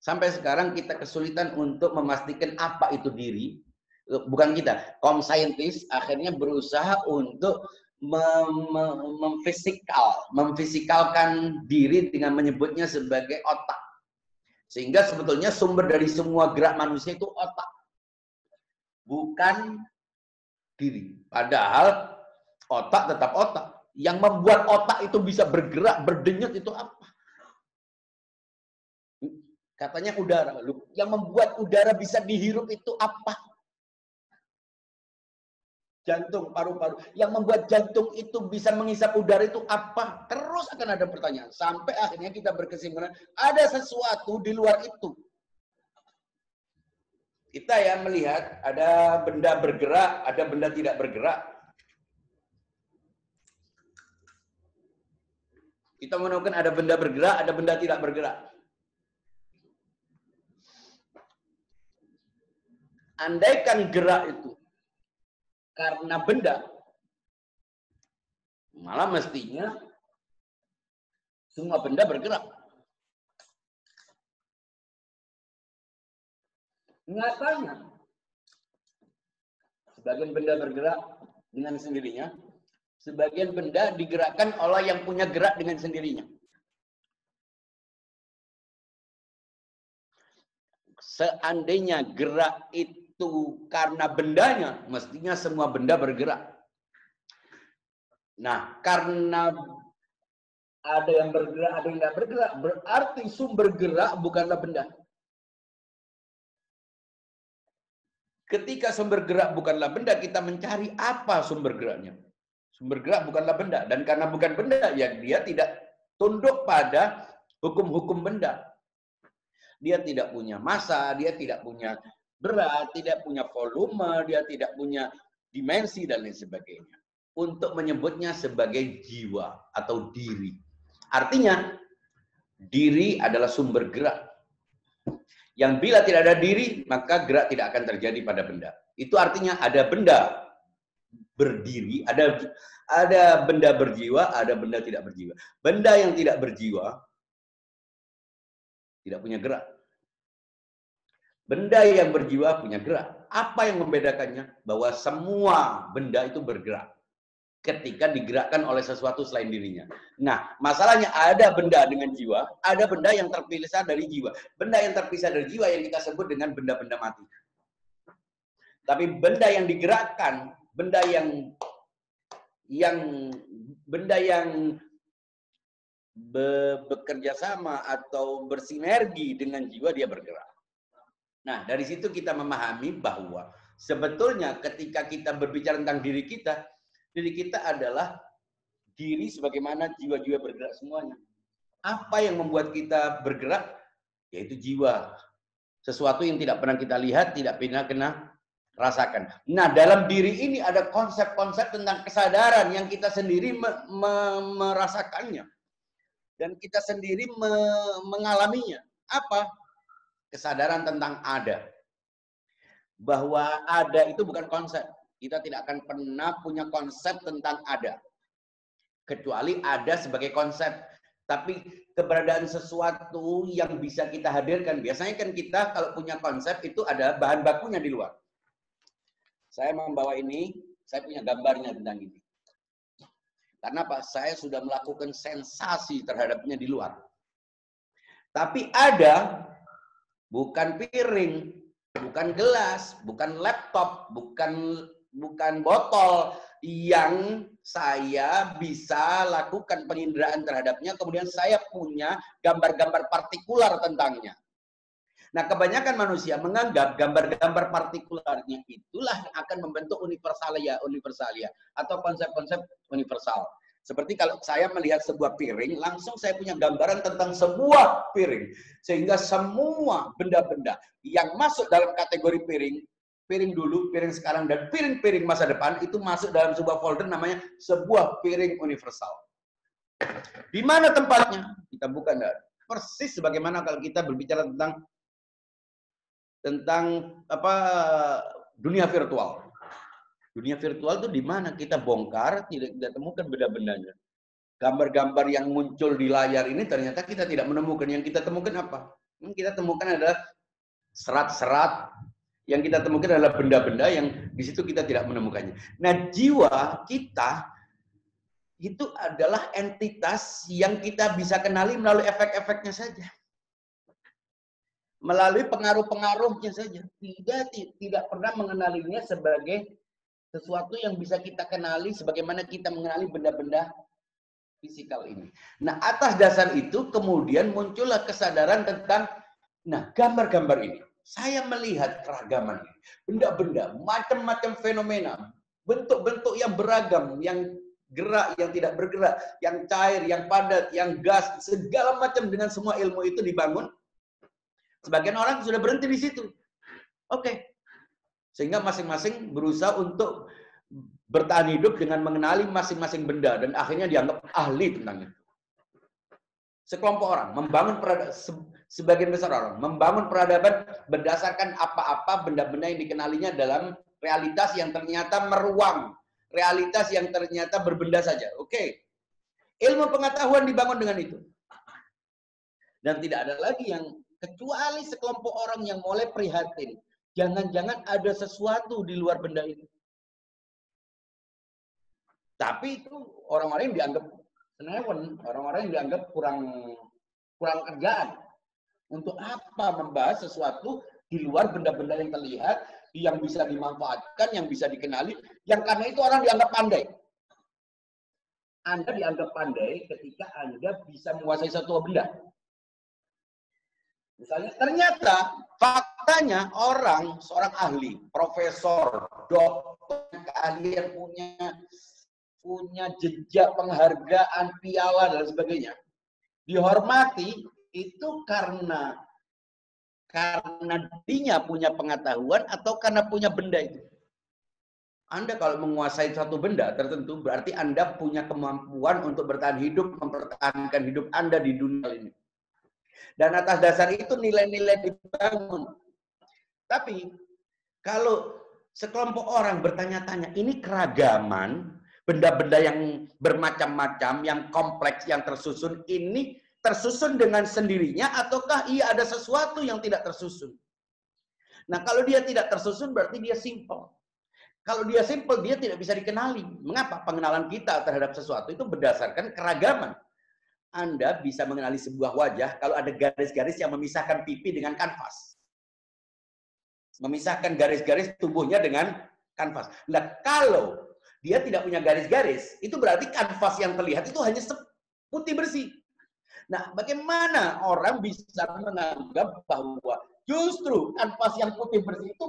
Sampai sekarang kita kesulitan untuk memastikan apa itu diri. Bukan kita, kaum saintis akhirnya berusaha untuk mem memfisikal, memfisikalkan diri dengan menyebutnya sebagai otak. Sehingga sebetulnya sumber dari semua gerak manusia itu otak. Bukan diri. Padahal otak tetap otak. Yang membuat otak itu bisa bergerak, berdenyut itu apa? Katanya udara. Yang membuat udara bisa dihirup itu apa? Jantung, paru-paru. Yang membuat jantung itu bisa mengisap udara itu apa? Terus akan ada pertanyaan. Sampai akhirnya kita berkesimpulan, ada sesuatu di luar itu. Kita ya melihat ada benda bergerak, ada benda tidak bergerak. Kita menemukan ada benda bergerak, ada benda tidak bergerak. andaikan gerak itu karena benda, malah mestinya semua benda bergerak. Nyatanya, sebagian benda bergerak dengan sendirinya, sebagian benda digerakkan oleh yang punya gerak dengan sendirinya. seandainya gerak itu karena bendanya, mestinya semua benda bergerak. Nah, karena ada yang bergerak, ada yang tidak bergerak, berarti sumber gerak bukanlah benda. Ketika sumber gerak bukanlah benda, kita mencari apa sumber geraknya. Sumber gerak bukanlah benda. Dan karena bukan benda, ya dia tidak tunduk pada hukum-hukum benda. Dia tidak punya massa, dia tidak punya berat, tidak punya volume, dia tidak punya dimensi, dan lain sebagainya. Untuk menyebutnya sebagai jiwa atau diri. Artinya, diri adalah sumber gerak yang bila tidak ada diri, maka gerak tidak akan terjadi pada benda. Itu artinya ada benda berdiri, ada ada benda berjiwa, ada benda tidak berjiwa. Benda yang tidak berjiwa tidak punya gerak. Benda yang berjiwa punya gerak. Apa yang membedakannya? Bahwa semua benda itu bergerak ketika digerakkan oleh sesuatu selain dirinya. Nah, masalahnya ada benda dengan jiwa, ada benda yang terpisah dari jiwa. Benda yang terpisah dari jiwa yang kita sebut dengan benda-benda mati. Tapi benda yang digerakkan, benda yang yang benda yang be, bekerja sama atau bersinergi dengan jiwa dia bergerak. Nah, dari situ kita memahami bahwa sebetulnya ketika kita berbicara tentang diri kita, diri kita adalah diri sebagaimana jiwa-jiwa bergerak semuanya. Apa yang membuat kita bergerak? Yaitu jiwa. Sesuatu yang tidak pernah kita lihat, tidak pernah kena rasakan. Nah, dalam diri ini ada konsep-konsep tentang kesadaran yang kita sendiri me me merasakannya. Dan kita sendiri me mengalaminya. Apa? Kesadaran tentang ada. Bahwa ada itu bukan konsep kita tidak akan pernah punya konsep tentang ada. Kecuali ada sebagai konsep. Tapi keberadaan sesuatu yang bisa kita hadirkan. Biasanya kan kita kalau punya konsep itu ada bahan bakunya di luar. Saya membawa ini, saya punya gambarnya tentang ini. Karena apa? Saya sudah melakukan sensasi terhadapnya di luar. Tapi ada bukan piring, bukan gelas, bukan laptop, bukan bukan botol yang saya bisa lakukan penginderaan terhadapnya, kemudian saya punya gambar-gambar partikular tentangnya. Nah, kebanyakan manusia menganggap gambar-gambar partikularnya itulah yang akan membentuk universalia, universalia atau konsep-konsep universal. Seperti kalau saya melihat sebuah piring, langsung saya punya gambaran tentang sebuah piring. Sehingga semua benda-benda yang masuk dalam kategori piring piring dulu, piring sekarang, dan piring-piring masa depan itu masuk dalam sebuah folder namanya sebuah piring universal. Di mana tempatnya? Kita bukan persis sebagaimana kalau kita berbicara tentang tentang apa dunia virtual. Dunia virtual itu di mana kita bongkar tidak kita temukan benda-bendanya. Gambar-gambar yang muncul di layar ini ternyata kita tidak menemukan. Yang kita temukan apa? Yang kita temukan adalah serat-serat yang kita temukan adalah benda-benda yang di situ kita tidak menemukannya. Nah, jiwa kita itu adalah entitas yang kita bisa kenali melalui efek-efeknya saja. Melalui pengaruh-pengaruhnya saja. Tidak tidak pernah mengenalinya sebagai sesuatu yang bisa kita kenali sebagaimana kita mengenali benda-benda fisikal ini. Nah, atas dasar itu kemudian muncullah kesadaran tentang nah gambar-gambar ini saya melihat keragaman benda-benda, macam-macam fenomena, bentuk-bentuk yang beragam, yang gerak, yang tidak bergerak, yang cair, yang padat, yang gas, segala macam dengan semua ilmu itu dibangun. Sebagian orang sudah berhenti di situ. Oke. Okay. Sehingga masing-masing berusaha untuk bertahan hidup dengan mengenali masing-masing benda dan akhirnya dianggap ahli tentang itu. Sekelompok orang membangun sebagian besar orang membangun peradaban berdasarkan apa-apa benda-benda yang dikenalinya dalam realitas yang ternyata meruang, realitas yang ternyata berbenda saja. Oke. Okay. Ilmu pengetahuan dibangun dengan itu. Dan tidak ada lagi yang kecuali sekelompok orang yang mulai prihatin. Jangan-jangan ada sesuatu di luar benda ini. Tapi itu orang-orang yang dianggap senewen, orang-orang yang dianggap kurang kurang kerjaan untuk apa membahas sesuatu Di luar benda-benda yang terlihat, yang bisa dimanfaatkan, yang bisa dikenali, yang karena itu orang dianggap pandai. Anda dianggap pandai ketika Anda bisa menguasai satu benda. Misalnya, ternyata faktanya orang, seorang ahli, profesor, dokter, keahlian punya punya jejak penghargaan, piala dan sebagainya. Dihormati itu karena karena dirinya punya pengetahuan atau karena punya benda itu. Anda kalau menguasai satu benda tertentu berarti Anda punya kemampuan untuk bertahan hidup, mempertahankan hidup Anda di dunia ini. Dan atas dasar itu nilai-nilai dibangun. Tapi kalau sekelompok orang bertanya-tanya, ini keragaman, benda-benda yang bermacam-macam, yang kompleks, yang tersusun, ini tersusun dengan sendirinya ataukah ia ada sesuatu yang tidak tersusun? Nah, kalau dia tidak tersusun berarti dia simple. Kalau dia simple, dia tidak bisa dikenali. Mengapa? Pengenalan kita terhadap sesuatu itu berdasarkan keragaman. Anda bisa mengenali sebuah wajah kalau ada garis-garis yang memisahkan pipi dengan kanvas. Memisahkan garis-garis tubuhnya dengan kanvas. Nah, kalau dia tidak punya garis-garis, itu berarti kanvas yang terlihat itu hanya putih bersih. Nah, bagaimana orang bisa menganggap bahwa justru kanvas yang putih bersih itu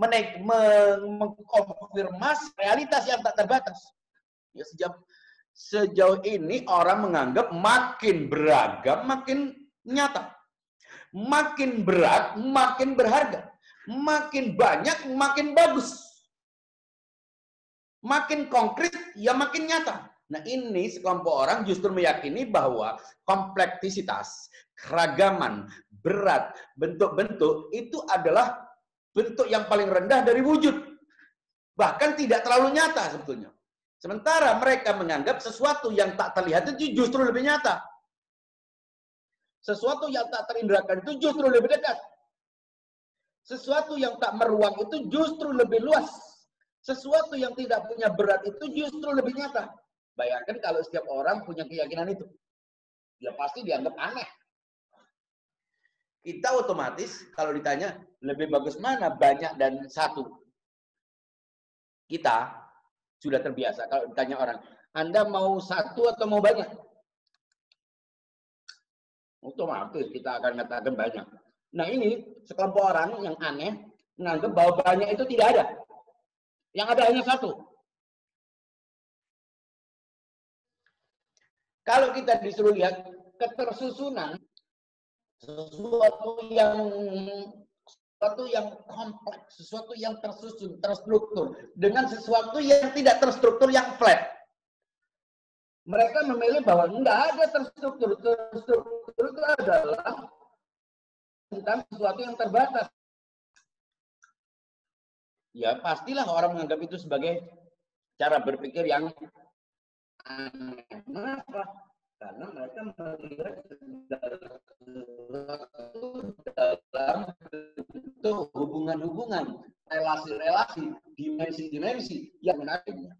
mengkonfirmasi realitas yang tak terbatas. Ya, sejauh, sejauh ini orang menganggap makin beragam, makin nyata. Makin berat, makin berharga. Makin banyak, makin bagus. Makin konkret, ya makin nyata. Nah ini sekelompok orang justru meyakini bahwa kompleksitas, keragaman, berat, bentuk-bentuk itu adalah bentuk yang paling rendah dari wujud. Bahkan tidak terlalu nyata sebetulnya. Sementara mereka menganggap sesuatu yang tak terlihat itu justru lebih nyata. Sesuatu yang tak terindrakan itu justru lebih dekat. Sesuatu yang tak meruang itu justru lebih luas. Sesuatu yang tidak punya berat itu justru lebih nyata. Bayangkan kalau setiap orang punya keyakinan itu. Ya pasti dianggap aneh. Kita otomatis kalau ditanya lebih bagus mana banyak dan satu. Kita sudah terbiasa kalau ditanya orang, Anda mau satu atau mau banyak? Otomatis kita akan katakan banyak. Nah ini sekelompok orang yang aneh menganggap bahwa banyak itu tidak ada. Yang ada hanya satu. Kalau kita disuruh lihat ketersusunan sesuatu yang sesuatu yang kompleks, sesuatu yang tersusun, terstruktur, dengan sesuatu yang tidak terstruktur, yang flat. Mereka memilih bahwa tidak ada terstruktur. Terstruktur itu adalah tentang sesuatu yang terbatas. Ya, pastilah orang menganggap itu sebagai cara berpikir yang aneh. Kenapa? Karena mereka melihat dalam bentuk hubungan-hubungan, relasi-relasi, dimensi-dimensi yang menariknya.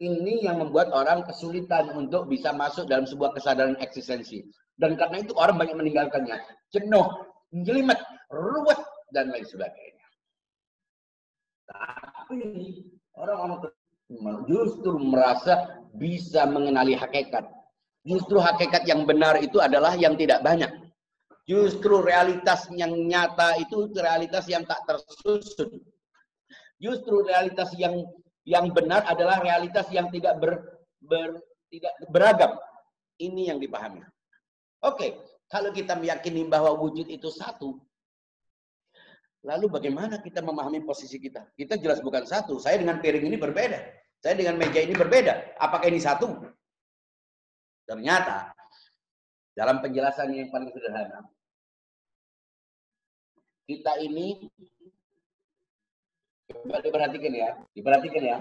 Ini yang membuat orang kesulitan untuk bisa masuk dalam sebuah kesadaran eksistensi. Dan karena itu orang banyak meninggalkannya. Jenuh, jelimet, ruwet, dan lain sebagainya. Tapi orang-orang justru merasa bisa mengenali hakikat. Justru hakikat yang benar itu adalah yang tidak banyak. Justru realitas yang nyata itu realitas yang tak tersusun. Justru realitas yang yang benar adalah realitas yang tidak ber, ber tidak beragam. Ini yang dipahami. Oke, kalau kita meyakini bahwa wujud itu satu, lalu bagaimana kita memahami posisi kita? Kita jelas bukan satu. Saya dengan piring ini berbeda. Saya dengan meja ini berbeda. Apakah ini satu? Ternyata dalam penjelasan yang paling sederhana, kita ini coba diperhatikan ya, diperhatikan ya.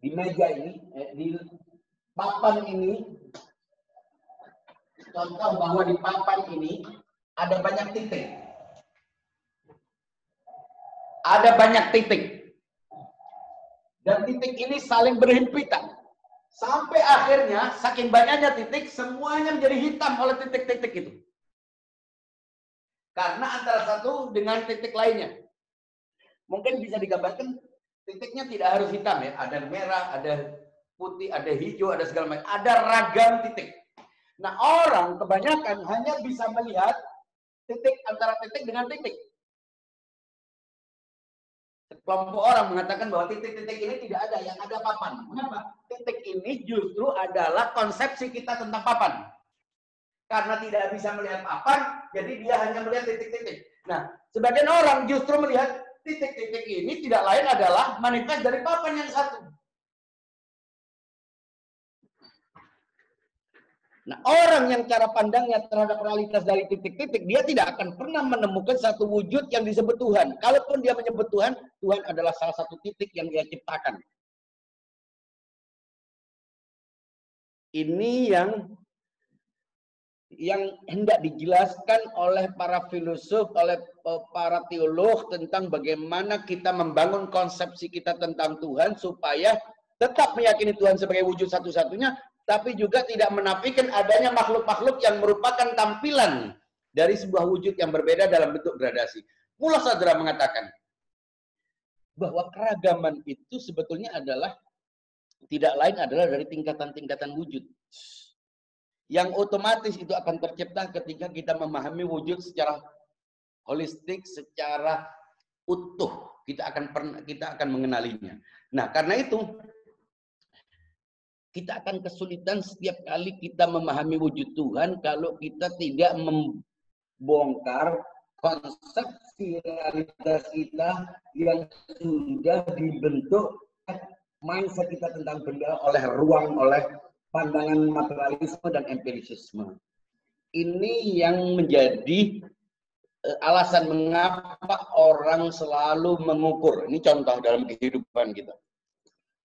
Di meja ini, eh, di papan ini, contoh bahwa di papan ini ada banyak titik. Ada banyak titik. Dan titik ini saling berhimpitan. Sampai akhirnya, saking banyaknya titik, semuanya menjadi hitam oleh titik-titik itu. Karena antara satu dengan titik lainnya. Mungkin bisa digambarkan titiknya tidak harus hitam ya. Ada merah, ada putih, ada hijau, ada segala macam. Ada ragam titik. Nah orang kebanyakan hanya bisa melihat titik antara titik dengan titik. Kelompok orang mengatakan bahwa titik-titik ini tidak ada, yang ada papan. Mengapa? Titik ini justru adalah konsepsi kita tentang papan. Karena tidak bisa melihat papan, jadi dia hanya melihat titik-titik. Nah, sebagian orang justru melihat titik-titik ini tidak lain adalah manifest dari papan yang satu. Nah, orang yang cara pandangnya terhadap realitas dari titik-titik, dia tidak akan pernah menemukan satu wujud yang disebut Tuhan. Kalaupun dia menyebut Tuhan, Tuhan adalah salah satu titik yang dia ciptakan. Ini yang yang hendak dijelaskan oleh para filosof, oleh para teolog tentang bagaimana kita membangun konsepsi kita tentang Tuhan supaya tetap meyakini Tuhan sebagai wujud satu-satunya, tapi juga tidak menafikan adanya makhluk-makhluk yang merupakan tampilan dari sebuah wujud yang berbeda dalam bentuk gradasi. Mula Sadra mengatakan bahwa keragaman itu sebetulnya adalah tidak lain adalah dari tingkatan-tingkatan wujud. Yang otomatis itu akan tercipta ketika kita memahami wujud secara holistik, secara utuh. Kita akan pernah kita akan mengenalinya. Nah, karena itu kita akan kesulitan setiap kali kita memahami wujud Tuhan kalau kita tidak membongkar konsep realitas kita yang sudah dibentuk mindset kita tentang benda oleh ruang, oleh pandangan materialisme dan empirisisme. Ini yang menjadi eh, alasan mengapa orang selalu mengukur. Ini contoh dalam kehidupan kita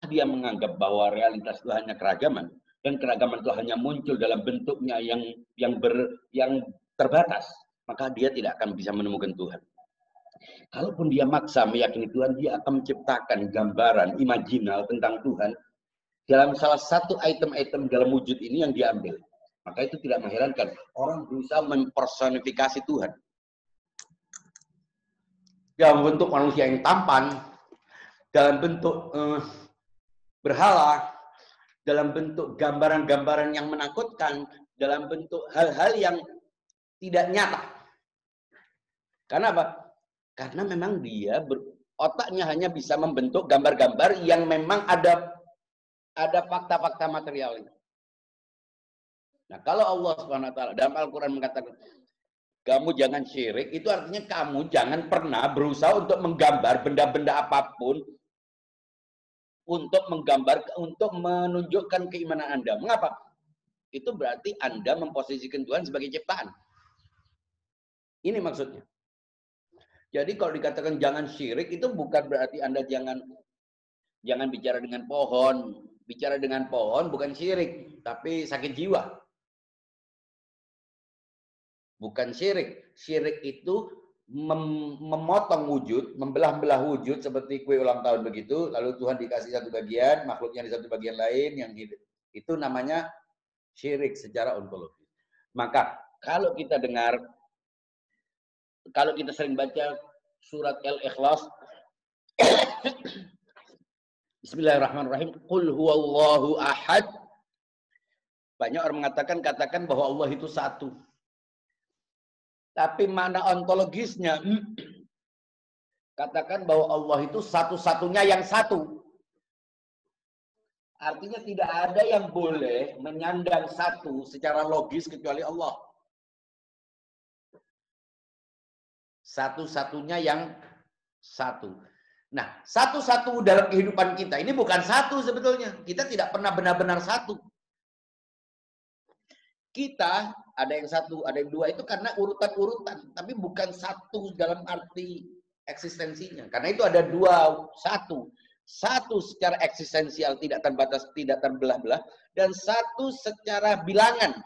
dia menganggap bahwa realitas itu hanya keragaman dan keragaman itu hanya muncul dalam bentuknya yang yang ber yang terbatas, maka dia tidak akan bisa menemukan Tuhan. Kalaupun dia maksa meyakini Tuhan, dia akan menciptakan gambaran imajinal tentang Tuhan dalam salah satu item-item dalam wujud ini yang diambil. Maka itu tidak mengherankan. Orang berusaha mempersonifikasi Tuhan. Dalam bentuk manusia yang tampan, dalam bentuk uh, berhala dalam bentuk gambaran-gambaran yang menakutkan, dalam bentuk hal-hal yang tidak nyata. Karena apa? Karena memang dia ber, otaknya hanya bisa membentuk gambar-gambar yang memang ada ada fakta-fakta materialnya. Nah, kalau Allah Subhanahu wa taala dalam Al-Qur'an mengatakan kamu jangan syirik, itu artinya kamu jangan pernah berusaha untuk menggambar benda-benda apa pun untuk menggambar, untuk menunjukkan keimanan Anda. Mengapa? Itu berarti Anda memposisikan Tuhan sebagai ciptaan. Ini maksudnya. Jadi kalau dikatakan jangan syirik itu bukan berarti Anda jangan jangan bicara dengan pohon. Bicara dengan pohon bukan syirik, tapi sakit jiwa. Bukan syirik. Syirik itu mem memotong wujud, membelah-belah wujud seperti kue ulang tahun begitu, lalu Tuhan dikasih satu bagian, makhluknya di satu bagian lain yang hidup. Itu namanya syirik secara ontologi. Maka kalau kita dengar, kalau kita sering baca surat Al-Ikhlas, Bismillahirrahmanirrahim, Qul huwallahu ahad. Banyak orang mengatakan, katakan bahwa Allah itu satu. Tapi mana ontologisnya? Katakan bahwa Allah itu satu-satunya yang satu. Artinya tidak ada yang boleh menyandang satu secara logis kecuali Allah. Satu-satunya yang satu. Nah, satu-satu dalam kehidupan kita ini bukan satu sebetulnya. Kita tidak pernah benar-benar satu. Kita ada yang satu, ada yang dua itu karena urutan-urutan, tapi bukan satu dalam arti eksistensinya. Karena itu ada dua, satu. Satu secara eksistensial tidak terbatas, tidak terbelah-belah, dan satu secara bilangan.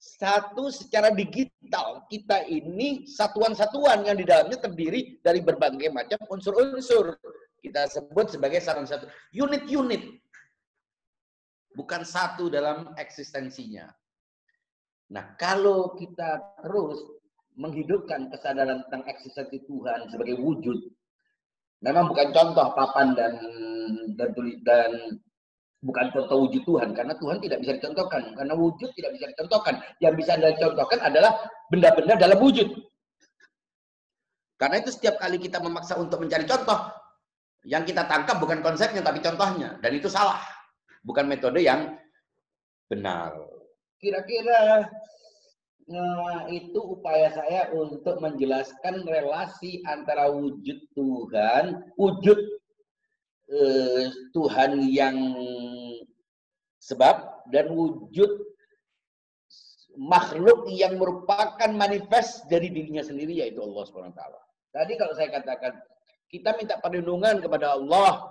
Satu secara digital, kita ini satuan-satuan yang di dalamnya terdiri dari berbagai macam unsur-unsur. Kita sebut sebagai satu-satu unit-unit. Bukan satu dalam eksistensinya. Nah, kalau kita terus menghidupkan kesadaran tentang eksistensi Tuhan sebagai wujud memang bukan contoh papan dan dan tulis dan bukan contoh wujud Tuhan karena Tuhan tidak bisa dicontohkan. Karena wujud tidak bisa dicontohkan. Yang bisa anda contohkan adalah benda-benda dalam wujud. Karena itu setiap kali kita memaksa untuk mencari contoh yang kita tangkap bukan konsepnya tapi contohnya. Dan itu salah. Bukan metode yang benar kira-kira Nah, itu upaya saya untuk menjelaskan relasi antara wujud Tuhan, wujud eh, Tuhan yang sebab dan wujud makhluk yang merupakan manifest dari dirinya sendiri yaitu Allah SWT. Tadi kalau saya katakan kita minta perlindungan kepada Allah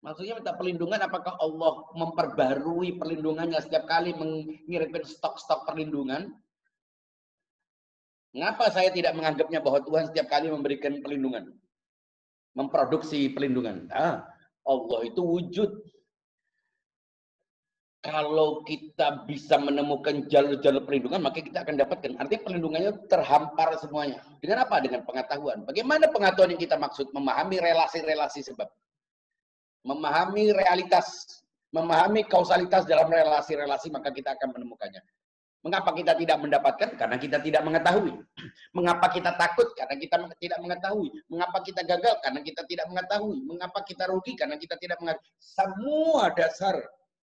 Maksudnya minta perlindungan apakah Allah memperbarui perlindungannya setiap kali mengirimkan stok-stok perlindungan? Mengapa saya tidak menganggapnya bahwa Tuhan setiap kali memberikan perlindungan? Memproduksi perlindungan. Ah, Allah itu wujud. Kalau kita bisa menemukan jalur-jalur perlindungan, maka kita akan dapatkan. Artinya perlindungannya terhampar semuanya. Dengan apa? Dengan pengetahuan. Bagaimana pengetahuan yang kita maksud? Memahami relasi-relasi sebab memahami realitas, memahami kausalitas dalam relasi-relasi, maka kita akan menemukannya. Mengapa kita tidak mendapatkan? Karena kita tidak mengetahui. Mengapa kita takut? Karena kita tidak mengetahui. Mengapa kita gagal? Karena kita tidak mengetahui. Mengapa kita rugi? Karena kita tidak mengetahui. Semua dasar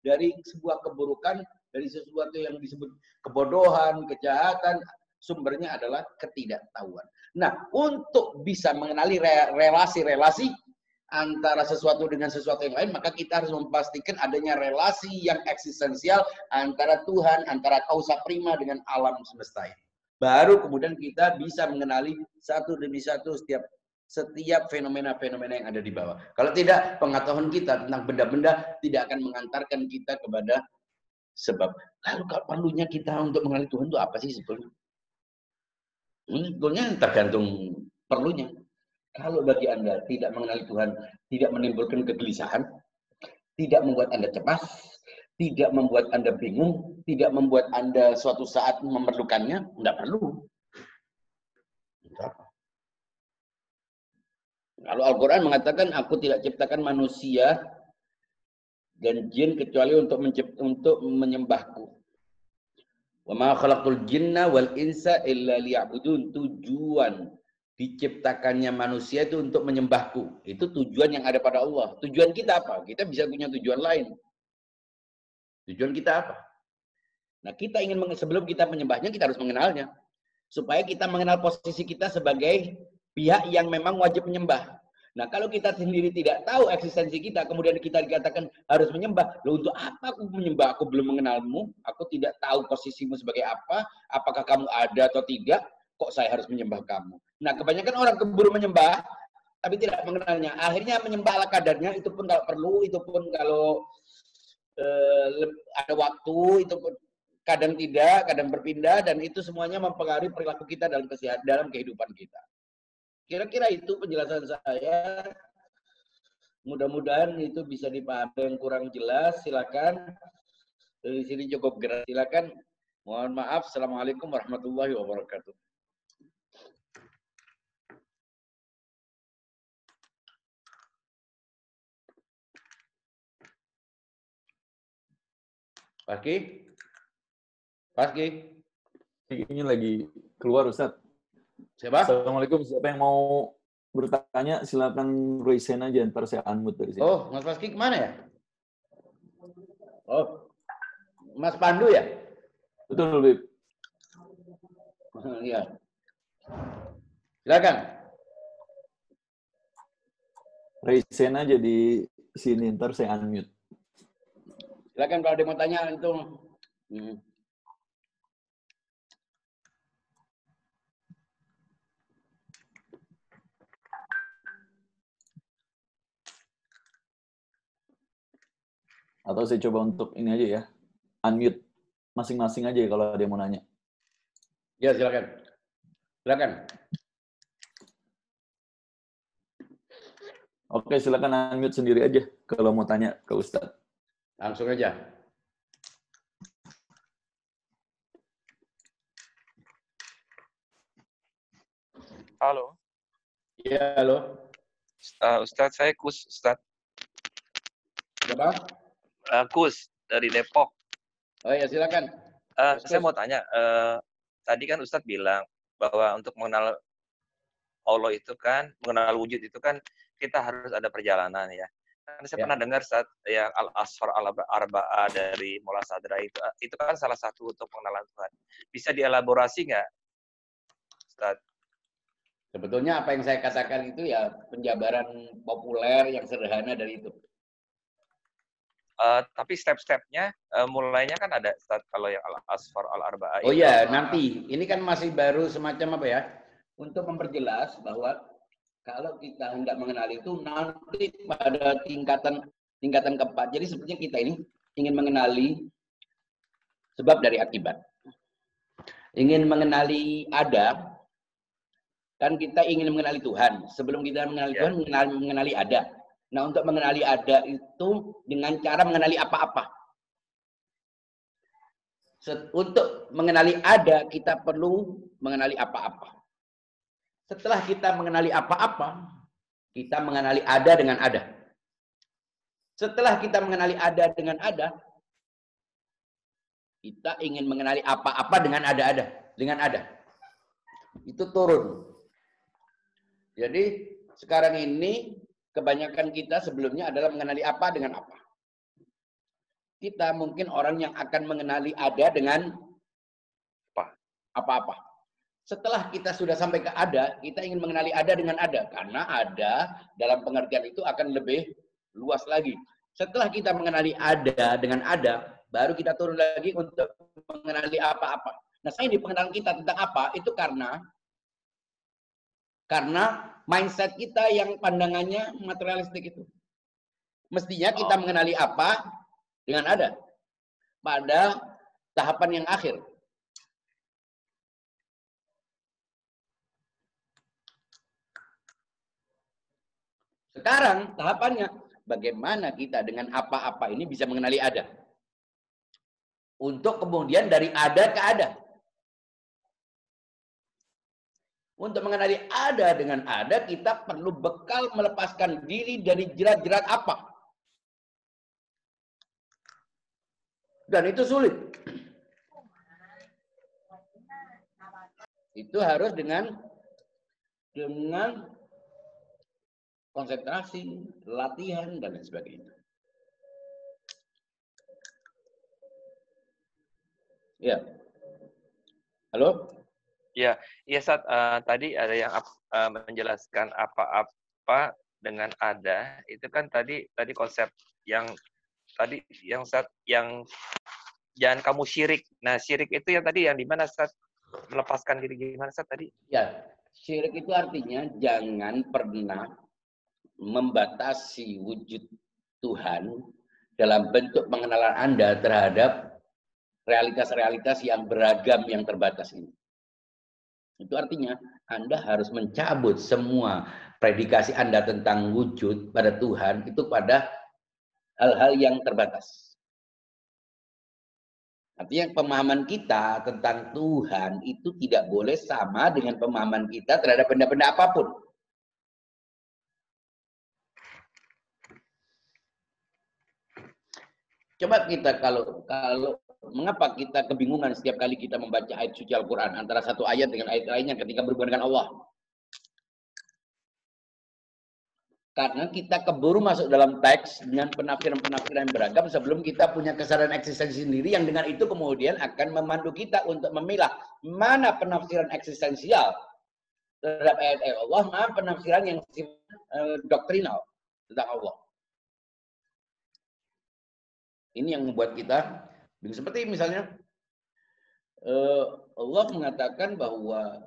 dari sebuah keburukan, dari sesuatu yang disebut kebodohan, kejahatan, sumbernya adalah ketidaktahuan. Nah, untuk bisa mengenali relasi-relasi, antara sesuatu dengan sesuatu yang lain, maka kita harus memastikan adanya relasi yang eksistensial antara Tuhan, antara kausa prima dengan alam semesta ini. Baru kemudian kita bisa mengenali satu demi satu setiap setiap fenomena-fenomena yang ada di bawah. Kalau tidak, pengetahuan kita tentang benda-benda tidak akan mengantarkan kita kepada sebab. Lalu kalau perlunya kita untuk mengenali Tuhan itu apa sih sebetulnya? Hmm, sebetulnya tergantung perlunya. Kalau bagi Anda tidak mengenali Tuhan, tidak menimbulkan kegelisahan, tidak membuat Anda cemas, tidak membuat Anda bingung, tidak membuat Anda suatu saat memerlukannya, tidak perlu. Kalau Al-Quran mengatakan, aku tidak ciptakan manusia dan jin kecuali untuk untuk menyembahku. Wa ma khalaqtul jinna wal insa illa liya'budun. Tujuan diciptakannya manusia itu untuk menyembahku. Itu tujuan yang ada pada Allah. Tujuan kita apa? Kita bisa punya tujuan lain. Tujuan kita apa? Nah, kita ingin sebelum kita menyembahnya, kita harus mengenalnya. Supaya kita mengenal posisi kita sebagai pihak yang memang wajib menyembah. Nah, kalau kita sendiri tidak tahu eksistensi kita, kemudian kita dikatakan harus menyembah. Loh, untuk apa aku menyembah? Aku belum mengenalmu. Aku tidak tahu posisimu sebagai apa. Apakah kamu ada atau tidak kok saya harus menyembah kamu? Nah, kebanyakan orang keburu menyembah, tapi tidak mengenalnya. Akhirnya menyembah ala kadarnya, itu pun kalau perlu, itu pun kalau eh, ada waktu, itu pun kadang tidak, kadang berpindah, dan itu semuanya mempengaruhi perilaku kita dalam kesehatan, dalam kehidupan kita. Kira-kira itu penjelasan saya. Mudah-mudahan itu bisa dipahami yang kurang jelas. Silakan. Dari sini cukup gerak. Silakan. Mohon maaf. Assalamualaikum warahmatullahi wabarakatuh. Paski? Paski? Ini lagi keluar Ustaz. Siapa? Assalamualaikum. Siapa yang mau bertanya silakan raise hand aja ntar saya unmute dari sini. Oh, Mas Paski ke mana ya? Oh, Mas Pandu ya? Betul, Bib. Iya. Silakan. Raise hand aja di sini ntar saya unmute. Silakan kalau ada mau tanya itu. Hmm. Atau saya coba untuk ini aja ya. Unmute masing-masing aja ya kalau ada yang mau nanya. Ya, silakan. Silakan. Oke, silakan unmute sendiri aja kalau mau tanya ke Ustadz. Langsung aja. Halo. Ya, halo. Uh, Ustadz, saya Kus, Ustadz. Siapa? Uh, Kus, dari Depok. Oh ya, silakan. Uh, saya mau tanya, uh, tadi kan Ustadz bilang bahwa untuk mengenal Allah itu kan, mengenal wujud itu kan, kita harus ada perjalanan ya. Saya ya. pernah dengar saat yang al asfar al arbaa dari Mola Sadra itu, itu kan salah satu untuk pengenalan Tuhan. Bisa dielaborasi nggak, Ustadz? Sebetulnya apa yang saya katakan itu ya penjabaran populer yang sederhana dari itu. Uh, tapi step-stepnya uh, mulainya kan ada start kalau yang al asfar al arbaa. Oh iya, nanti ini kan masih baru semacam apa ya? Untuk memperjelas bahwa kalau kita hendak mengenali itu nanti pada tingkatan tingkatan keempat. Jadi sepertinya kita ini ingin mengenali sebab dari akibat. Ingin mengenali ada, Kan kita ingin mengenali Tuhan. Sebelum kita mengenali ya. Tuhan, mengenali, mengenali ada. Nah, untuk mengenali ada itu dengan cara mengenali apa-apa. Untuk mengenali ada, kita perlu mengenali apa-apa. Setelah kita mengenali apa-apa, kita mengenali ada dengan ada. Setelah kita mengenali ada dengan ada, kita ingin mengenali apa-apa dengan ada-ada, dengan ada. Itu turun. Jadi sekarang ini kebanyakan kita sebelumnya adalah mengenali apa dengan apa. Kita mungkin orang yang akan mengenali ada dengan apa-apa. Setelah kita sudah sampai ke ada, kita ingin mengenali ada dengan ada. Karena ada dalam pengertian itu akan lebih luas lagi. Setelah kita mengenali ada dengan ada, baru kita turun lagi untuk mengenali apa-apa. Nah, saya di pengenalan kita tentang apa, itu karena karena mindset kita yang pandangannya materialistik itu. Mestinya kita oh. mengenali apa dengan ada pada tahapan yang akhir. Sekarang tahapannya bagaimana kita dengan apa-apa ini bisa mengenali ada. Untuk kemudian dari ada ke ada. Untuk mengenali ada dengan ada, kita perlu bekal melepaskan diri dari jerat-jerat apa. Dan itu sulit. Itu harus dengan dengan konsentrasi, latihan, dan lain sebagainya. Ya. Halo? Ya, ya saat uh, tadi ada yang uh, menjelaskan apa-apa dengan ada itu kan tadi tadi konsep yang tadi yang saat yang jangan kamu syirik. Nah, syirik itu yang tadi yang di mana saat melepaskan diri gimana saat tadi? Ya, syirik itu artinya jangan pernah membatasi wujud Tuhan dalam bentuk pengenalan Anda terhadap realitas-realitas yang beragam yang terbatas ini. Itu artinya Anda harus mencabut semua predikasi Anda tentang wujud pada Tuhan itu pada hal-hal yang terbatas. Artinya pemahaman kita tentang Tuhan itu tidak boleh sama dengan pemahaman kita terhadap benda-benda apa pun. Coba kita kalau kalau Mengapa kita kebingungan setiap kali kita membaca ayat suci Al-Quran antara satu ayat dengan ayat lainnya ketika berhubungan dengan Allah? Karena kita keburu masuk dalam teks dengan penafsiran-penafsiran beragam sebelum kita punya kesadaran eksistensi sendiri yang dengan itu kemudian akan memandu kita untuk memilah mana penafsiran eksistensial terhadap ayat-ayat Allah, mana penafsiran yang uh, doktrinal tentang Allah. Ini yang membuat kita seperti misalnya eh, Allah mengatakan bahwa